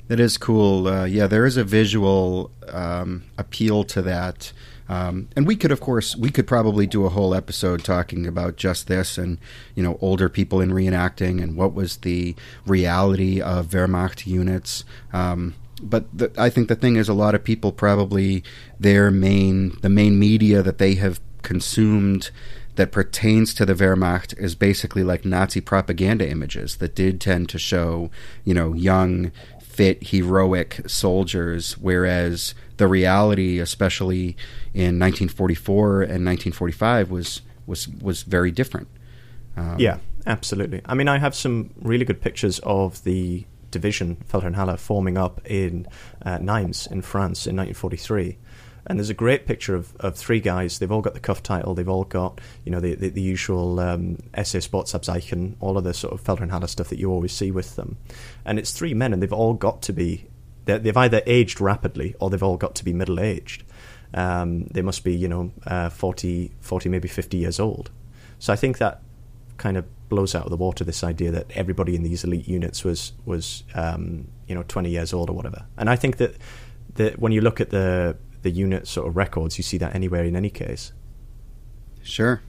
That is cool. Uh, yeah, there is a visual um, appeal to that. Um, and we could, of course, we could probably do a whole episode talking about just this and, you know, older people in reenacting and what was the reality of Wehrmacht units. Um, but the, I think the thing is, a lot of people probably their main, the main media that they have consumed that pertains to the Wehrmacht is basically like Nazi propaganda images that did tend to show, you know, young fit heroic soldiers, whereas the reality, especially in 1944 and 1945, was was was very different. Um, yeah, absolutely. I mean, I have some really good pictures of the division Feldherrnhalle forming up in uh, Nimes in France in 1943 and there's a great picture of, of three guys. They've all got the cuff title. They've all got you know the the, the usual um, SS Sportsabzeichen, all of the sort of Feldherrnhalle stuff that you always see with them. And it's three men, and they've all got to be they've either aged rapidly or they've all got to be middle aged. Um, they must be you know uh, 40, 40, maybe fifty years old. So I think that kind of blows out of the water this idea that everybody in these elite units was was um, you know twenty years old or whatever. And I think that that when you look at the the unit sort of records. You see that anywhere in any case. Sure.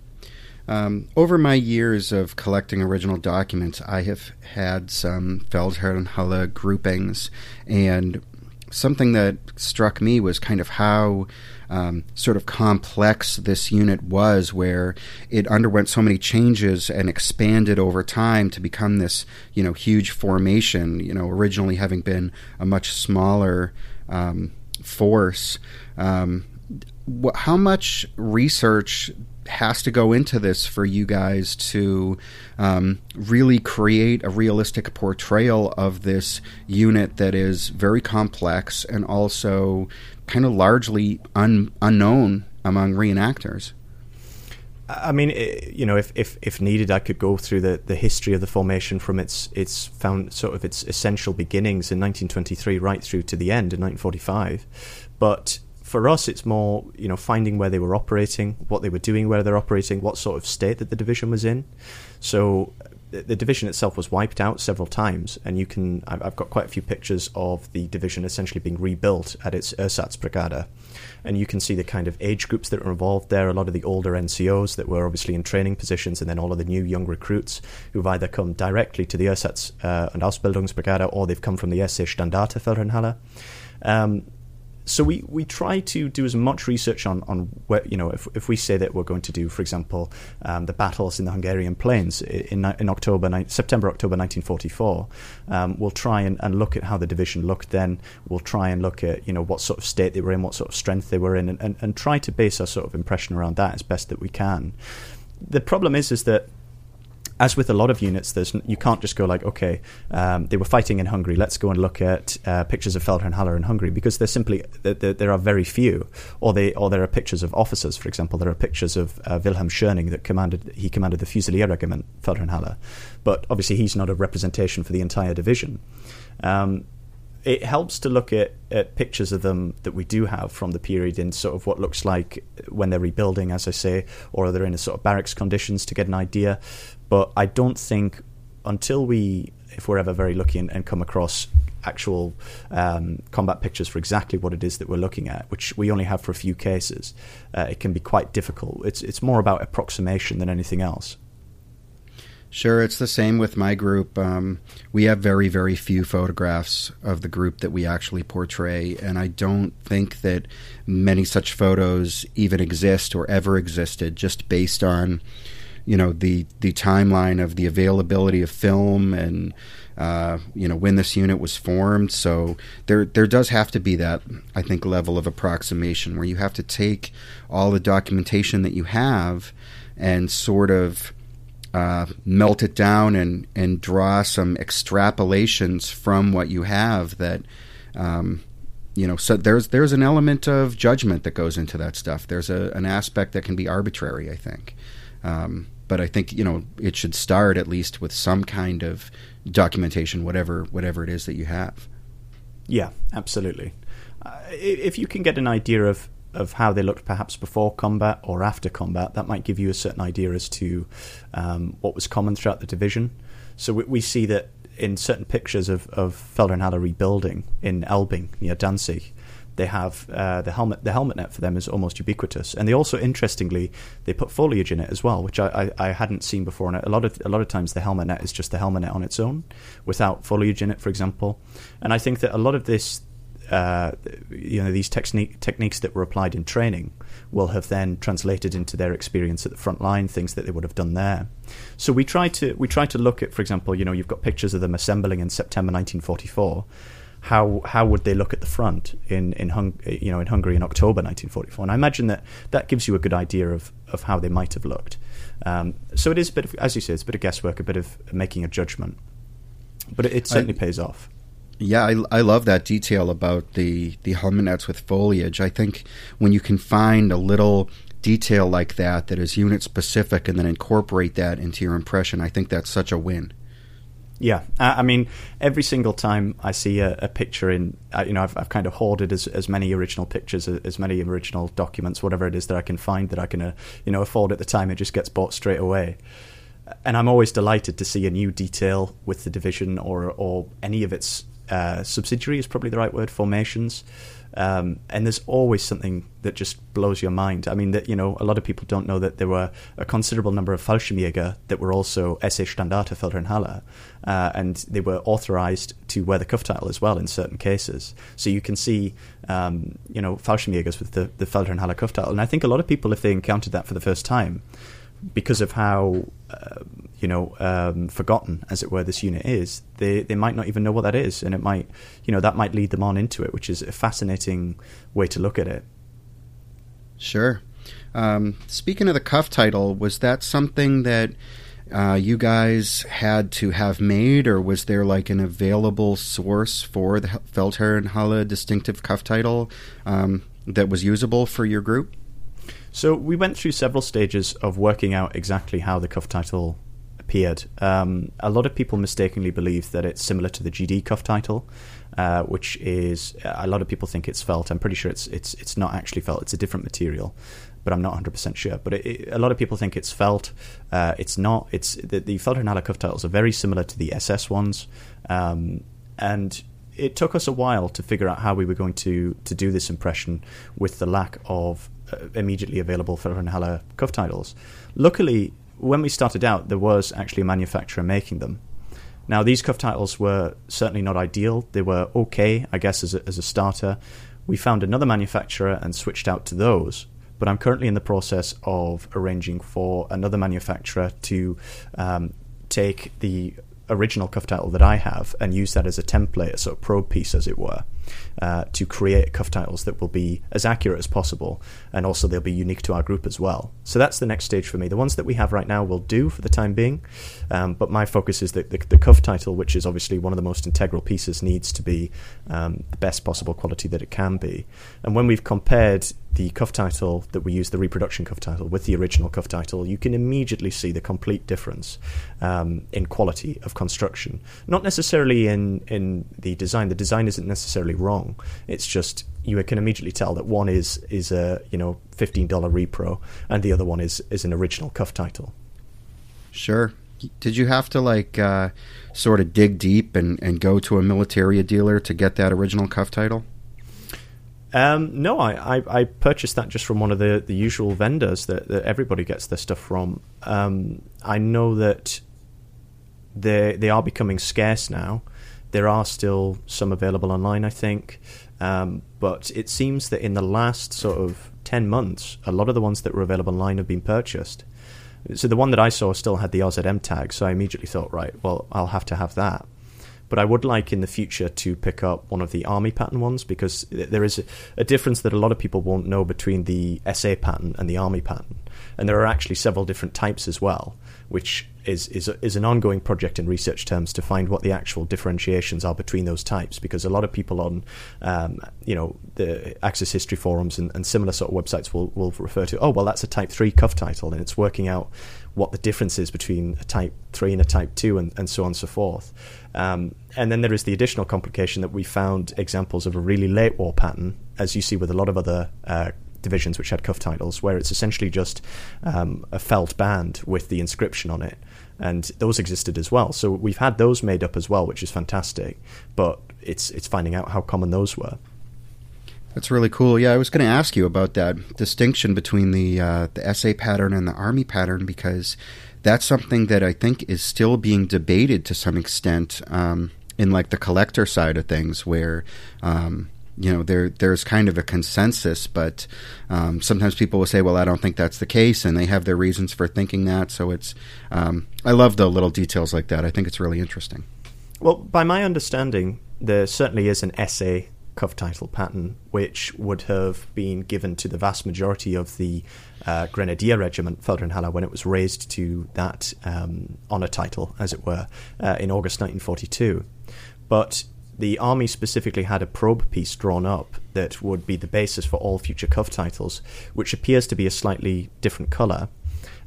Um, over my years of collecting original documents, I have had some Feldherrnhalle groupings, and something that struck me was kind of how um, sort of complex this unit was, where it underwent so many changes and expanded over time to become this, you know, huge formation. You know, originally having been a much smaller um, force. Um, wh- how much research has to go into this for you guys to um, really create a realistic portrayal of this unit that is very complex and also kind of largely un- unknown among reenactors? I mean, it, you know, if, if, if needed, I could go through the, the history of the formation from its its found sort of its essential beginnings in 1923 right through to the end in 1945. But for us, it's more you know finding where they were operating, what they were doing, where they're operating, what sort of state that the division was in. So the division itself was wiped out several times, and you can I've got quite a few pictures of the division essentially being rebuilt at its Ersatzbrigade and you can see the kind of age groups that are involved there. A lot of the older NCOs that were obviously in training positions, and then all of the new young recruits who've either come directly to the Ersatz uh, and Ausbildungsbrigade or they've come from the SS Standarte Um, so we, we try to do as much research on, on where, you know, if, if we say that we're going to do, for example, um, the battles in the Hungarian plains in, in October, September, October 1944, um, we'll try and, and look at how the division looked then. We'll try and look at, you know, what sort of state they were in, what sort of strength they were in, and, and, and try to base our sort of impression around that as best that we can. The problem is, is that as with a lot of units, there's you can't just go like, okay, um, they were fighting in Hungary. Let's go and look at uh, pictures of Feldherrn in Hungary because there simply there, there, are very few, or they or there are pictures of officers. For example, there are pictures of uh, Wilhelm Schöning that commanded he commanded the Fusilier Regiment Feldherrn but obviously he's not a representation for the entire division. Um, it helps to look at, at pictures of them that we do have from the period in sort of what looks like when they're rebuilding, as I say, or are they're in a sort of barracks conditions to get an idea. But I don't think until we, if we're ever very lucky and, and come across actual um, combat pictures for exactly what it is that we're looking at, which we only have for a few cases, uh, it can be quite difficult. It's it's more about approximation than anything else. Sure, it's the same with my group. Um, we have very, very few photographs of the group that we actually portray, and I don't think that many such photos even exist or ever existed, just based on you know the the timeline of the availability of film and uh, you know when this unit was formed. So there there does have to be that I think level of approximation where you have to take all the documentation that you have and sort of uh, melt it down and and draw some extrapolations from what you have that. Um, you know, so there's there's an element of judgment that goes into that stuff. There's a, an aspect that can be arbitrary, I think. Um, but I think you know it should start at least with some kind of documentation, whatever whatever it is that you have. Yeah, absolutely. Uh, if you can get an idea of of how they looked perhaps before combat or after combat, that might give you a certain idea as to um, what was common throughout the division. So we, we see that in certain pictures of, of Feldherrnhalle rebuilding in Elbing near Danzig, they have uh, the helmet. The helmet net for them is almost ubiquitous, and they also, interestingly, they put foliage in it as well, which I, I, I, hadn't seen before. And a lot of a lot of times, the helmet net is just the helmet net on its own, without foliage in it, for example. And I think that a lot of this, uh, you know, these technique, techniques that were applied in training will have then translated into their experience at the front line, things that they would have done there. So we try to we try to look at, for example, you know, you've got pictures of them assembling in September 1944 how how would they look at the front in in Hung, you know in Hungary in October 1944? And I imagine that that gives you a good idea of of how they might have looked. Um, so it is a bit of, as you say, it's a bit of guesswork, a bit of making a judgment, but it, it certainly I, pays off. Yeah, I, I love that detail about the the helmets with foliage. I think when you can find a little detail like that that is unit specific and then incorporate that into your impression, I think that's such a win. Yeah, I mean, every single time I see a, a picture in, uh, you know, I've, I've, kind of hoarded as, as many original pictures, as many original documents, whatever it is that I can find that I can, uh, you know, afford at the time. It just gets bought straight away, and I'm always delighted to see a new detail with the division or or any of its uh, subsidiary is probably the right word formations. Um, and there's always something that just blows your mind. I mean, that you know, a lot of people don't know that there were a considerable number of Fallschirmjäger that were also SS Standarte Feldherrnhalle, uh, and they were authorized to wear the Kuftitel as well in certain cases. So you can see, um, you know, Fallschirmjägers with the, the Feldherrnhalle. And I think a lot of people, if they encountered that for the first time, because of how you know um, forgotten as it were this unit is they they might not even know what that is and it might you know that might lead them on into it which is a fascinating way to look at it sure um, speaking of the cuff title, was that something that uh, you guys had to have made, or was there like an available source for the Feldherrnhalle distinctive Kuftitel um, that was usable for your group? So we went through several stages of working out exactly how the cuff title appeared. Um, a lot of people mistakenly believe that it's similar to the GD cuff title, uh, which is a lot of people think it's felt. I'm pretty sure it's it's it's not actually felt. It's a different material, but I'm not 100 percent sure. But it, it, a lot of people think it's felt. Uh, it's not. It's the, felt and the cuff titles are very similar to the SS ones, um, and it took us a while to figure out how we were going to to do this impression with the lack of uh, immediately available for Feldherrn cuff titles. Luckily, when we started out, there was actually a manufacturer making them. Now, these cuff titles were certainly not ideal. They were okay, I guess, as a, as a starter. We found another manufacturer and switched out to those. But I'm currently in the process of arranging for another manufacturer to um, take the original cuff title that I have and use that as a template, a sort of probe piece, as it were, uh, to create cuff titles that will be as accurate as possible, and also they'll be unique to our group as well. So that's the next stage for me. The ones that we have right now will do for the time being, um, but my focus is that the, the, cuff title, which is obviously one of the most integral pieces, needs to be um, the best possible quality that it can be. And when we've compared the cuff title that we use, the reproduction cuff title, with the original cuff title, you can immediately see the complete difference um, in quality of construction. Not necessarily in, in the design. The design isn't necessarily wrong. It's just you can immediately tell that one is is a you know fifteen dollar repro, and the other one is is an original cuff title. Sure. Did you have to like uh, sort of dig deep and, and go to a militaria dealer to get that original cuff title? Um, no, I, I, I, purchased that just from one of the, the usual vendors that, that everybody gets their stuff from. Um, I know that they they are becoming scarce now. There are still some available online, I think, um, but it seems that in the last sort of ten months, a lot of the ones that were available online have been purchased. So the one that I saw still had the RZM tag, so I immediately thought, right, well, I'll have to have that. But I would like in the future to pick up one of the army pattern ones because there is a, difference that a lot of people won't know between the SA pattern and the army pattern. And there are actually several different types as well, which is is is an ongoing project in research terms to find what the actual differentiations are between those types. Because a lot of people on, um, you know, the Axis History forums and, and, similar sort of websites will will refer to, oh well, that's a Type Three cuff title, and it's working out what the difference is between a Type Three and a Type Two, and, and so on and so forth. Um, and then there is the additional complication that we found examples of a really late war pattern, as you see with a lot of other uh, divisions which had cuff titles, where it's essentially just um, a felt band with the inscription on it. And those existed as well. So we've had those made up as well, which is fantastic. But it's it's finding out how common those were. That's really cool. Yeah, I was going to ask you about that distinction between the uh, the SA pattern and the army pattern because that's something that I think is still being debated to some extent um, in like the collector side of things, where um, you know there there's kind of a consensus, but um, sometimes people will say, "Well, I don't think that's the case," and they have their reasons for thinking that. So it's um, I love the little details like that. I think it's really interesting. Well, by my understanding, there certainly is an SA cuff title pattern, which would have been given to the vast majority of the uh, Grenadier Regiment, Feldherrnhalle, when it was raised to that um, honour title, as it were, uh, in August 1942. But the army specifically had a probe piece drawn up that would be the basis for all future cuff titles, which appears to be a slightly different colour.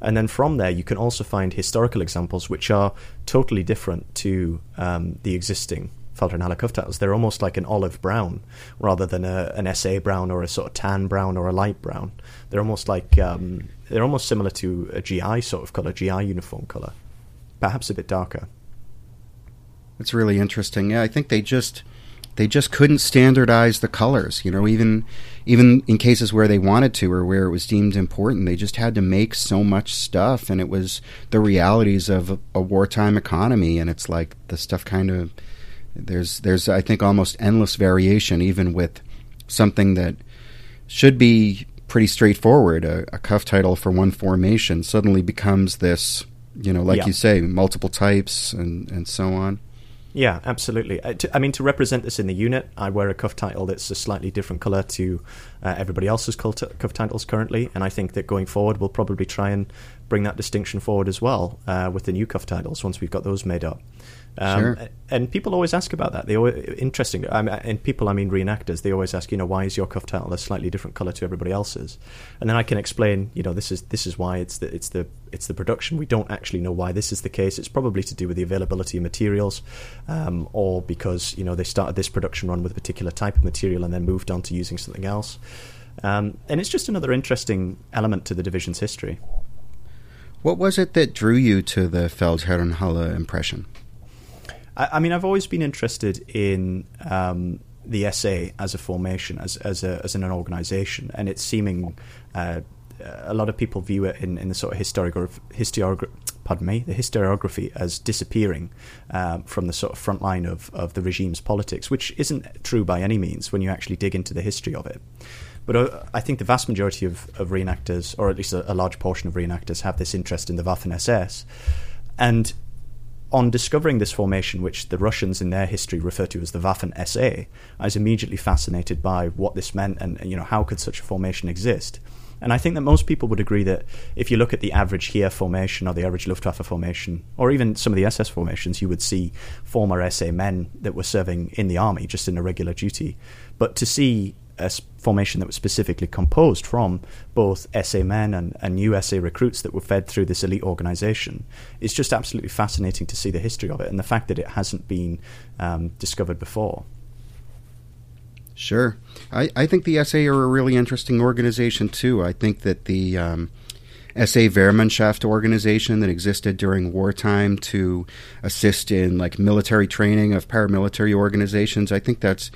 And then from there, you can also find historical examples which are totally different to um, the existing Feldherrnhalle cuff titles. They're almost like an olive brown rather than a, an SA brown or a sort of tan brown or a light brown. They're almost like um, they're almost similar to a GI sort of color, GI uniform color, perhaps a bit darker. That's really interesting. Yeah, I think they just they just couldn't standardize the colors. You know, even even in cases where they wanted to or where it was deemed important, they just had to make so much stuff, and it was the realities of a, a wartime economy. And it's like the stuff kind of there's there's I think almost endless variation, even with something that should be pretty straightforward. A, a cuff title for one formation suddenly becomes this, you know, like yeah. you say, multiple types and and so on. Yeah, absolutely. Uh, to, I mean, to represent this in the unit, I wear a cuff title that's a slightly different color to uh, everybody else's cuff titles currently, and I think that going forward, we'll probably try and bring that distinction forward as well uh, with the new cuff titles once we've got those made up Um, Sure. And people always ask about that. They always, interesting. I mean, and people, I mean reenactors. They always ask, you know, why is your cuff title a slightly different color to everybody else's? And then I can explain, you know, this is this is why it's the it's the it's the production. We don't actually know why this is the case. It's probably to do with the availability of materials, um, or because you know they started this production run with a particular type of material and then moved on to using something else. Um, and it's just another interesting element to the division's history. What was it that drew you to the Feldherrnhalle impression? I, I mean, I've always been interested in um, the SA as a formation, as as, a, as an organisation, and it's seeming. Uh, a lot of people view it in, in the sort of historiography, pardon me, the historiography as disappearing um, from the sort of front line of, of the regime's politics, which isn't true by any means when you actually dig into the history of it. But uh, I think the vast majority of, of reenactors, or at least a, a large portion of reenactors, have this interest in the Waffen SS. And on discovering this formation, which the Russians in their history refer to as the Waffen SA, I was immediately fascinated by what this meant and you know how could such a formation exist. And I think that most people would agree that if you look at the average Heer formation or the average Luftwaffe formation, or even some of the SS formations, you would see former SA men that were serving in the army just in a regular duty. But to see a formation that was specifically composed from both SA men and, and new SA recruits that were fed through this elite organization. It's just absolutely fascinating to see the history of it and the fact that it hasn't been um, discovered before. Sure. I, I think the SA are a really interesting organization, too. I think that the um, SA Wehrmannschaft organization that existed during wartime to assist in like military training of paramilitary organizations, I think that's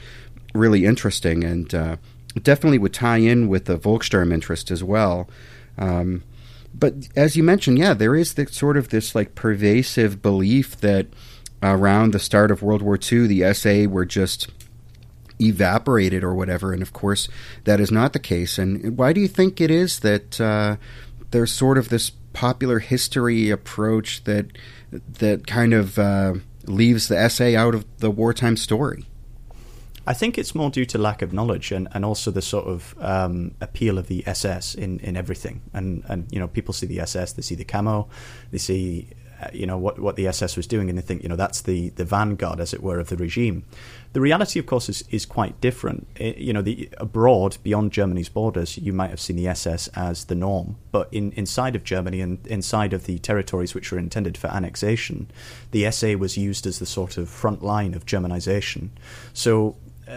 really interesting and uh, definitely would tie in with the Volkssturm interest as well. Um, but as you mentioned, yeah, there is the, sort of this like pervasive belief that around the start of World War II, the SA were just evaporated or whatever. And of course, that is not the case. And why do you think it is that uh, there's sort of this popular history approach that that kind of uh, leaves the SA out of the wartime story? I think it's more due to lack of knowledge and, and also the sort of um, appeal of the SS in, in everything. And, and, you know, people see the SS, they see the camo, they see, uh, you know, what, what the SS was doing, and they think, you know, that's the, the vanguard, as it were, of the regime. The reality, of course, is, is quite different. It, you know, the, abroad, beyond Germany's borders, you might have seen the SS as the norm. But in, inside of Germany and inside of the territories which were intended for annexation, the SA was used as the sort of front line of Germanization. So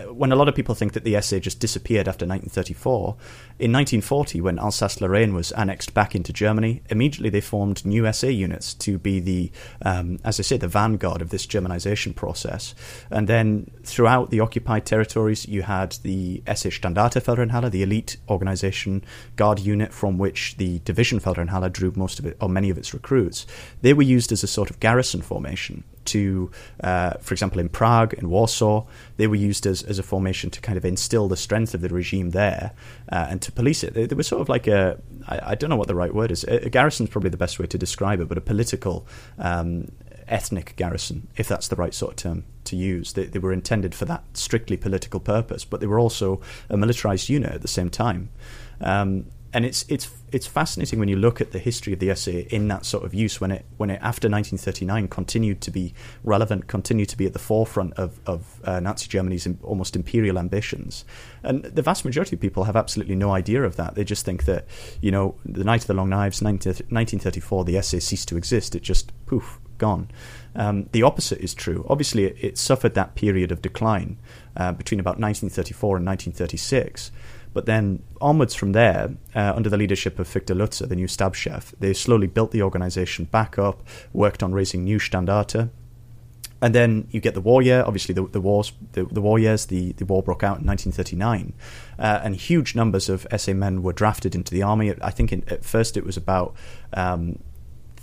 when a lot of people think that the SA just disappeared after 1934, in 1940, when Alsace-Lorraine was annexed back into Germany, immediately they formed new SA units to be the, um, as I say, the vanguard of this Germanization process. And then throughout the occupied territories, you had the SS Standarte-Feldherrnhalle, the elite organization guard unit from which the Division Feldherrnhalle drew most of it, or many of its recruits. They were used as a sort of garrison formation to, uh, for example, in Prague, in Warsaw, they were used as, as a formation to kind of instill the strength of the regime there uh, and to police it. They, they, were sort of like a, I, I don't know what the right word is. A, a garrison is probably the best way to describe it, but a political, um, ethnic garrison, if that's the right sort of term to use. They, they were intended for that strictly political purpose, but they were also a militarized unit at the same time. Um, and it's it's it's fascinating when you look at the history of the SA in that sort of use when it when it after 1939 continued to be relevant, continued to be at the forefront of of uh, Nazi Germany's almost imperial ambitions, and the vast majority of people have absolutely no idea of that. They just think that you know the Night of the Long Knives, 19, 1934, the SA ceased to exist. It just poof gone. Um, the opposite is true. Obviously, it, it suffered that period of decline uh, between about 1934 and 1936. But then onwards from there, uh, under the leadership of Viktor Lutze, the new stab chef, they slowly built the organization back up, worked on raising new Standarte. And then you get the war year. Obviously, the, the wars, the, the war years, the, the war broke out in 1939, uh, and huge numbers of SA men were drafted into the army. I think in, at first it was about um,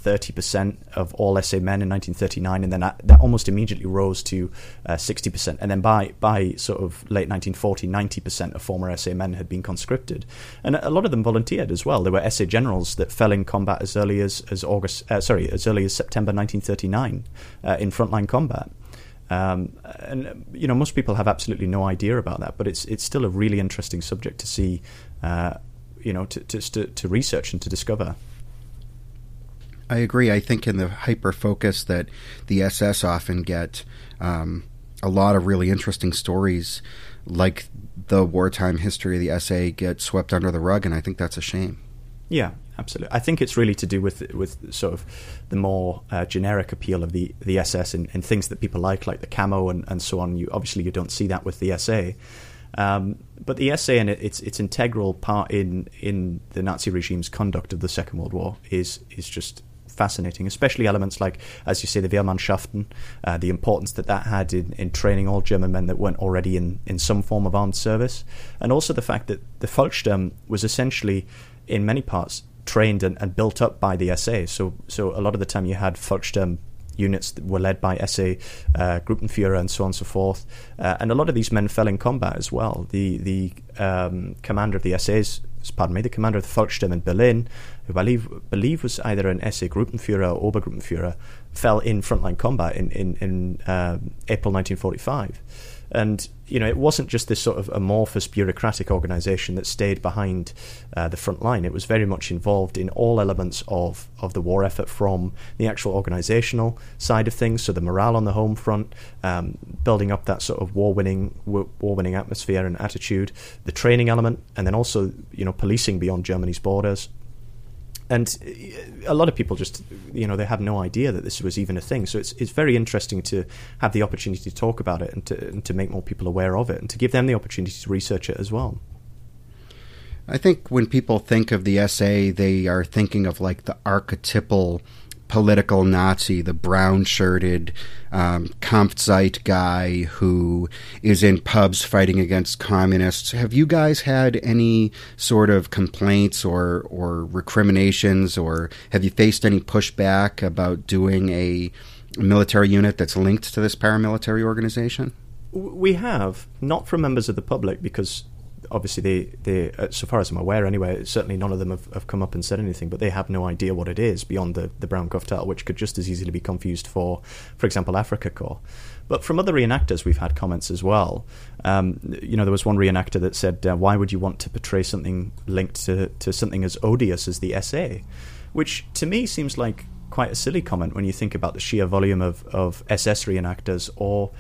30% of all SA men in 1939, and then that, that almost immediately rose to uh, 60%. And then by, by sort of late 1940, 90% of former SA men had been conscripted. And a lot of them volunteered as well. There were SA generals that fell in combat as early as, as August, uh, sorry, as early as September 1939 uh, in frontline combat. Um, and you know, most people have absolutely no idea about that, but it's it's still a really interesting subject to see, uh, you know, to, to to research and to discover. I agree. I think in the hyper focus that the SS often get, um, a lot of really interesting stories like the wartime history of the SA get swept under the rug, and I think that's a shame. Yeah, absolutely. I think it's really to do with with sort of the more uh, generic appeal of the the SS and, and, things that people like, like the camo and, and so on. You obviously you don't see that with the SA. Um, but the SA and its its integral part in in the Nazi regime's conduct of the Second World War is is just fascinating, especially elements like, as you say, the Wehrmannschaften, uh, the importance that that had in, in training all German men that weren't already in, in some form of armed service, and also the fact that the Volkssturm was essentially, in many parts, trained and, and built up by the SA. So, so a lot of the time you had Volkssturm units that were led by SA, uh, Gruppenführer, and so on and so forth. Uh, and a lot of these men fell in combat as well. The the um, commander of the SAs, pardon me, the commander of the Volkssturm in Berlin, who I believe, believe was either an SA Gruppenführer or Obergruppenführer, fell in frontline combat in in, in um, April 1945. And you know, it wasn't just this sort of amorphous bureaucratic organisation that stayed behind uh, the front line. It was very much involved in all elements of, of the war effort, from the actual organisational side of things, so the morale on the home front, um, building up that sort of war winning war winning atmosphere and attitude, the training element, and then also you know policing beyond Germany's borders and uh, a lot of people just you know they have no idea that this was even a thing. So it's it's very interesting to have the opportunity to talk about it and to and to make more people aware of it and to give them the opportunity to research it as well. I think when people think of the SA they are thinking of like the archetypal political Nazi, the brown shirted um, Kampfzeit guy who is in pubs fighting against communists. Have you guys had any sort of complaints or, or recriminations, or have you faced any pushback about doing a military unit that's linked to this paramilitary organization? We have, not from members of the public, because obviously they, they uh, so far as I'm aware anyway, certainly none of them have, have, come up and said anything, but they have no idea what it is beyond the, the Brown cuff title, which could just as easily be confused for, for example, Afrika Korps. But from other reenactors, we've had comments as well. Um, you know, there was one reenactor that said, uh, "Why would you want to portray something linked to, to something as odious as the SA?" Which to me seems like quite a silly comment when you think about the sheer volume of, of SS reenactors or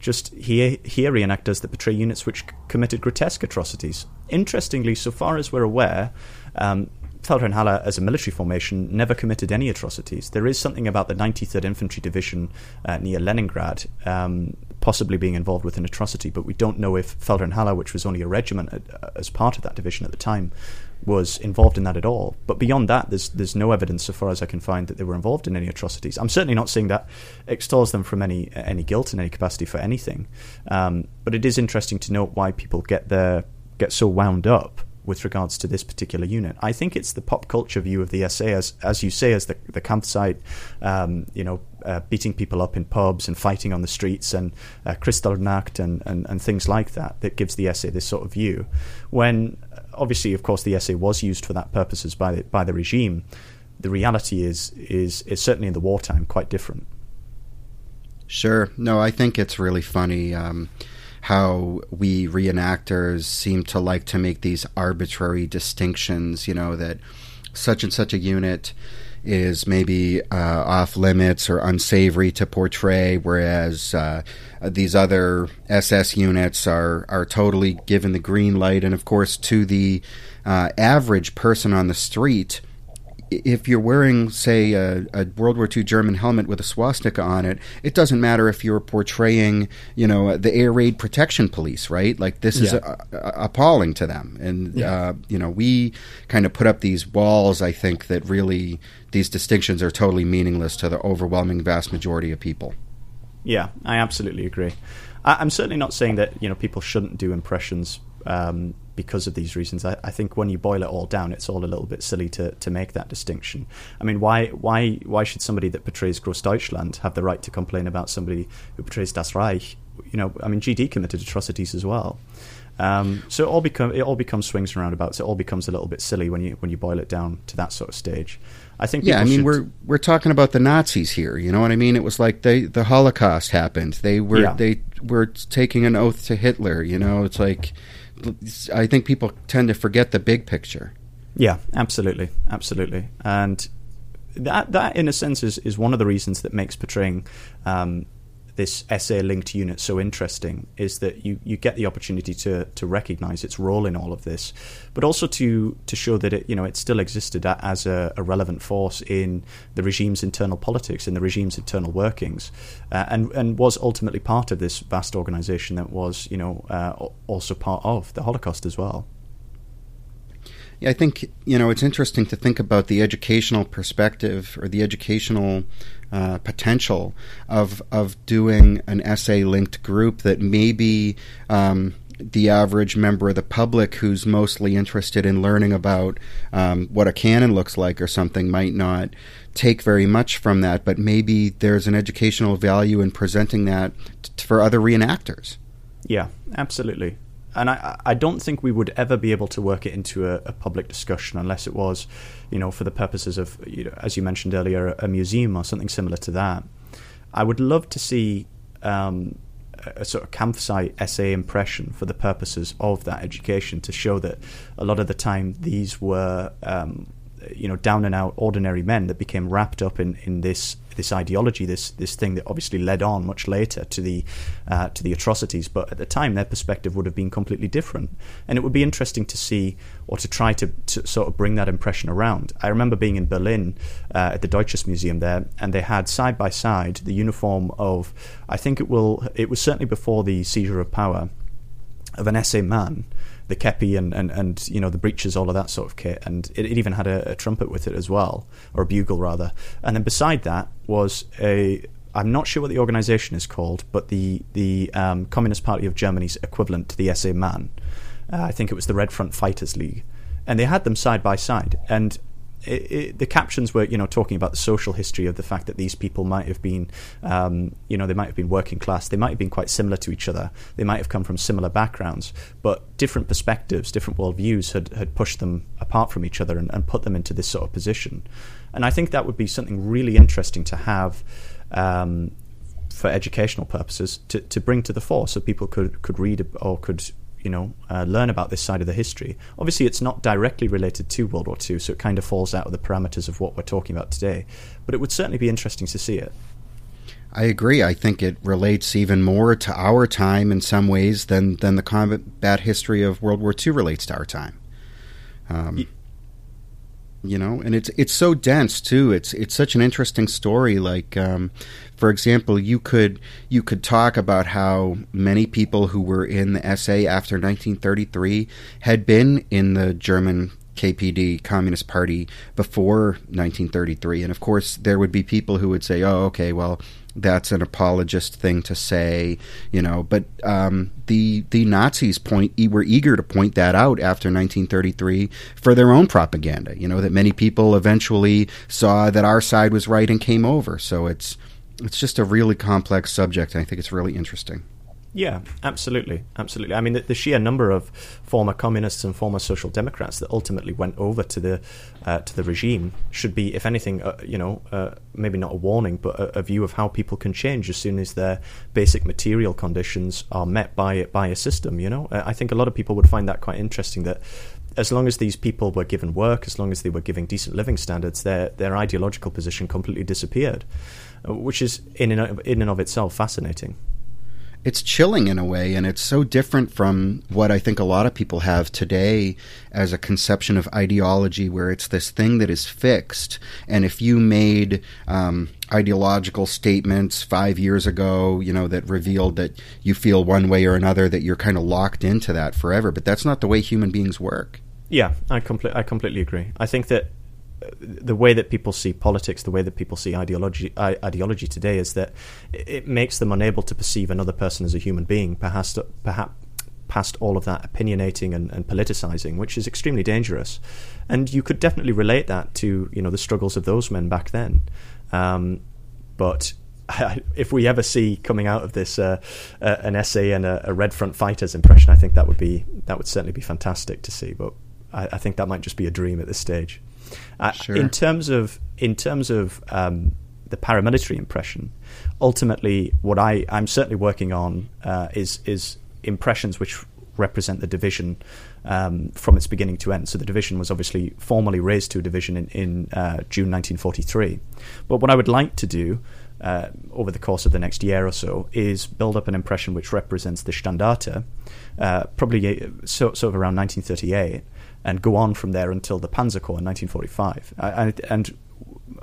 just here, Heer reenactors that portray units which committed grotesque atrocities. Interestingly, so far as we're aware, um, Feldherrnhalle, as a military formation, never committed any atrocities. There is something about the 93rd Infantry Division uh, near Leningrad um, possibly being involved with an atrocity, but we don't know if Feldherrnhalle, which was only a regiment uh, as part of that division at the time, was involved in that at all. But beyond that, there's there's no evidence, so far as I can find, that they were involved in any atrocities. I'm certainly not saying that extols them from any any guilt in any capacity for anything. Um, but it is interesting to note why people get their get so wound up with regards to this particular unit. I think it's the pop culture view of the SA, as as you say, as the the Kampfzeit, um, you know, uh, beating people up in pubs and fighting on the streets and uh, Kristallnacht and, and and things like that that gives the SA this sort of view. When obviously, of course, the SA was used for that purposes by the, by the regime. The reality is is is certainly in the wartime quite different. Sure. No, I think it's really funny. Um, how we reenactors seem to like to make these arbitrary distinctions, you know, that such and such a unit is maybe uh, off limits or unsavory to portray, whereas uh, these other SS units are are totally given the green light. And of course, to the uh, average person on the street, if you're wearing, say, a, a, World War II German helmet with a swastika on it, it doesn't matter if you're portraying, you know, the air raid protection police, right? Like this is yeah. a, a, appalling to them, and yeah. uh, you know, we kind of put up these walls. I think that really these distinctions are totally meaningless to the overwhelming vast majority of people. Yeah, I absolutely agree. I, am certainly not saying that you know people shouldn't do impressions um, because of these reasons. I, I, think when you boil it all down, it's all a little bit silly to, to make that distinction. I mean, why why why should somebody that portrays Großdeutschland have the right to complain about somebody who portrays Das Reich? You know, I mean, GD committed atrocities as well. Um, so it all become it all becomes swings and roundabouts. It all becomes a little bit silly when you when you boil it down to that sort of stage. I think. Yeah, I mean, should... we're we're talking about the Nazis here. You know what I mean? It was like they the Holocaust happened. They were yeah. they were taking an oath to Hitler. You know, it's like I think people tend to forget the big picture. Yeah, absolutely, absolutely, and that that in a sense is, is one of the reasons that makes portraying um, this SA linked unit so interesting is that you, you get the opportunity to to recognize its role in all of this, but also to to show that it you know it still existed as a, a relevant force in the regime's internal politics, in the regime's internal workings, uh, and and was ultimately part of this vast organization that was you know uh, also part of the Holocaust as well. I think you know it's interesting to think about the educational perspective or the educational uh, potential of of doing an SA linked group that maybe um, the average member of the public who's mostly interested in learning about um, what a cannon looks like or something might not take very much from that, but maybe there's an educational value in presenting that t- for other reenactors. Yeah, absolutely and I, I don't think we would ever be able to work it into a, a, public discussion unless it was, you know, for the purposes of, you know, as you mentioned earlier, a museum or something similar to that. I would love to see um, a, sort of Kampfzeit SA impression for the purposes of that education to show that a lot of the time these were, um, you know, down and out ordinary men that became wrapped up in, in this this ideology, this this thing that obviously led on much later to the uh, to the atrocities. But at the time, their perspective would have been completely different, and it would be interesting to see or to try to, to sort of bring that impression around. I remember being in Berlin uh, at the Deutsches Museum there, and they had side by side the uniform of I think it will it was certainly before the seizure of power of an SA man the kepi and, and, and you know the breeches, all of that sort of kit, and it, it even had a, a, trumpet with it as well, or a bugle rather. And then beside that was a I'm not sure what the organisation is called, but the the um, Communist Party of Germany's equivalent to the SA Man. Uh, I think it was the Red Front Fighters League, and they had them side by side. And it, it, the captions were, you know, talking about the social history of the fact that these people might have been, um, you know, they might have been working class, they might have been quite similar to each other, they might have come from similar backgrounds, but different perspectives, different worldviews had, had pushed them apart from each other and, and put them into this sort of position. And I think that would be something really interesting to have. Um, for educational purposes, to, to bring to the fore, so people could, could read or could you know uh, learn about this side of the history. Obviously, it's not directly related to World War II, so it kind of falls out of the parameters of what we're talking about today. But it would certainly be interesting to see it. I agree. I think it relates even more to our time in some ways than than the combat history of World War II relates to our time. Um, you know, and it's it's so dense too. It's it's such an interesting story. Like, um, for example, you could you could talk about how many people who were in the SA after 1933 had been in the German KPD Communist Party before 1933, and of course there would be people who would say, "Oh, okay, well." that's an apologist thing to say, you know. But um, the the Nazis point were eager to point that out after 1933 for their own propaganda. You know that many people eventually saw that our side was right and came over. So it's it's just a really complex subject. and I think it's really interesting. Yeah, absolutely, absolutely. I mean, the, the, sheer number of former communists and former social democrats that ultimately went over to the uh, to the regime should be, if anything, uh, you know, uh, maybe not a warning, but a, a, view of how people can change as soon as their basic material conditions are met by by a system. You know, I think a lot of people would find that quite interesting. That as long as these people were given work, as long as they were given decent living standards, their their ideological position completely disappeared, uh, which is in and of, in and of itself fascinating it's chilling in a way, and it's so different from what I think a lot of people have today as a conception of ideology, where it's this thing that is fixed. And if you made um, ideological statements five years ago, you know, that revealed that you feel one way or another, that you're kind of locked into that forever. But that's not the way human beings work. Yeah, I, compl- I completely agree. I think that the way that people see politics, the way that people see ideology, ideology today, is that it makes them unable to perceive another person as a human being, perhaps, perhaps past all of that opinionating and, and, politicizing, which is extremely dangerous. And you could definitely relate that to you know the struggles of those men back then. Um, but if we ever see coming out of this uh, uh, an SA and a, a, Red Front fighters impression, I think that would be that would certainly be fantastic to see. But I, I think that might just be a dream at this stage. Uh, sure. In terms of in terms of um, the paramilitary impression, ultimately, what I I'm certainly working on uh, is is impressions which represent the division um, from its beginning to end. So the division was obviously formally raised to a division in, in uh, June 1943. But what I would like to do uh, over the course of the next year or so is build up an impression which represents the Standarte, uh, probably uh, so, sort of around 1938, and go on from there until the Panzer Corps in 1945. I, and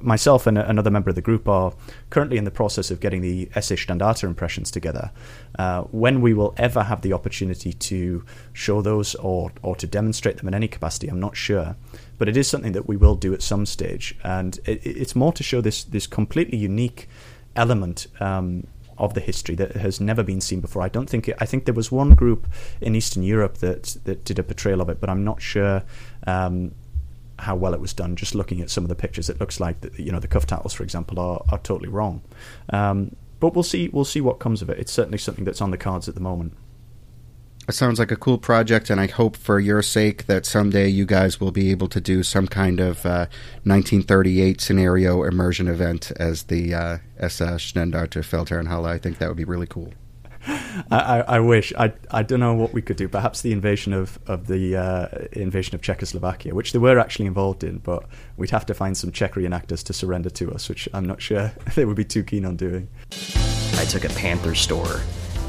myself and another member of the group are currently in the process of getting the SS Standarte impressions together. Uh, when we will ever have the opportunity to show those or, or to demonstrate them in any capacity, I'm not sure. But it is something that we will do at some stage. And it, it's more to show this, this completely unique element um, of the history that has never been seen before. I don't think it, I think there was one group in Eastern Europe that that did a portrayal of it, but I'm not sure um, how well it was done. Just looking at some of the pictures, it looks like that, you know the cuff titles, for example, are, are totally wrong. Um, but we'll see. We'll see what comes of it. It's certainly something that's on the cards at the moment. It sounds like a cool project, and I hope for your sake that someday you guys will be able to do some kind of uh, 1938 scenario immersion event as the uh, SS Standarte Feldherrnhalle. I think that would be really cool. I, I, wish. I, I don't know what we could do. Perhaps the invasion of of the uh, invasion of Czechoslovakia, which they were actually involved in, but we'd have to find some Czech reenactors to surrender to us, which I'm not sure they would be too keen on doing. I took a Panther store,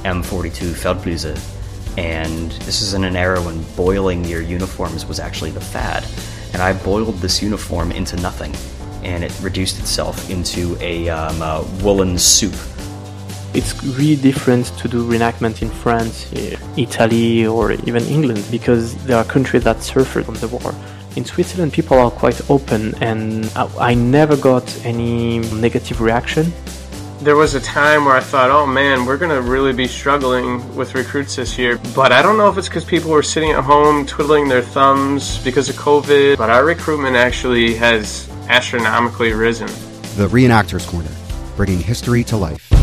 M42 Feldbluse, and this is in an era when boiling your uniforms was actually the fad. And I boiled this uniform into nothing, and it reduced itself into a, um, a woolen soup it's really different to do reenactment in France, Italy, or even England because there are countries that suffered from the war. In Switzerland, people are quite open, and I never got any negative reaction. There was a time where I thought, oh man, we're going to really be struggling with recruits this year. But I don't know if it's because people were sitting at home twiddling their thumbs because of COVID. But our recruitment actually has astronomically risen. The Reenactors Corner, bringing history to life.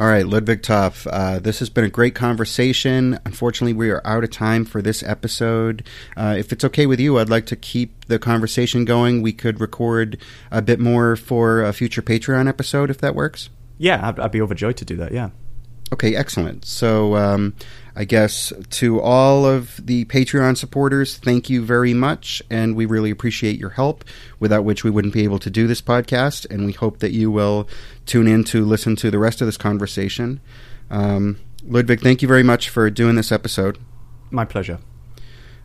All right, Ludwig Topf, uh, this has been a great conversation. Unfortunately, we are out of time for this episode. Uh, if it's okay with you, I'd like to keep the conversation going. We could record a bit more for a future Patreon episode if that works. Yeah, I'd, I'd be overjoyed to do that. Yeah. Okay, excellent. So, um, I guess to all of the Patreon supporters, thank you very much, and we really appreciate your help, without which we wouldn't be able to do this podcast. And we hope that you will tune in to listen to the rest of this conversation. Um, Ludwig, thank you very much for doing this episode. My pleasure.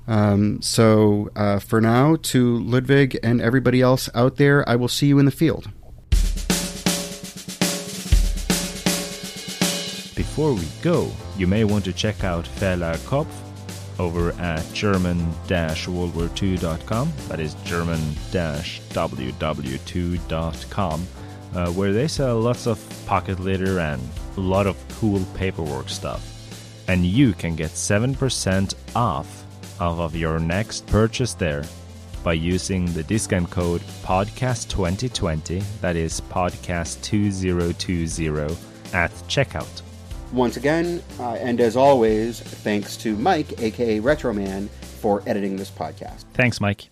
Um, so, uh, for now, to Ludwig and everybody else out there, I will see you in the field. Before we go, you may want to check out Fehler Kopf over at german-worldwar2.com. That is german-ww2.com, uh, where they sell lots of pocket litter and a lot of cool paperwork stuff. And you can get 7% off off of your next purchase there by using the discount code podcast2020 that is podcast2020 at checkout once again, uh, and as always, thanks to Mike, aka Rhett Roman, for editing this podcast. Thanks, Mike.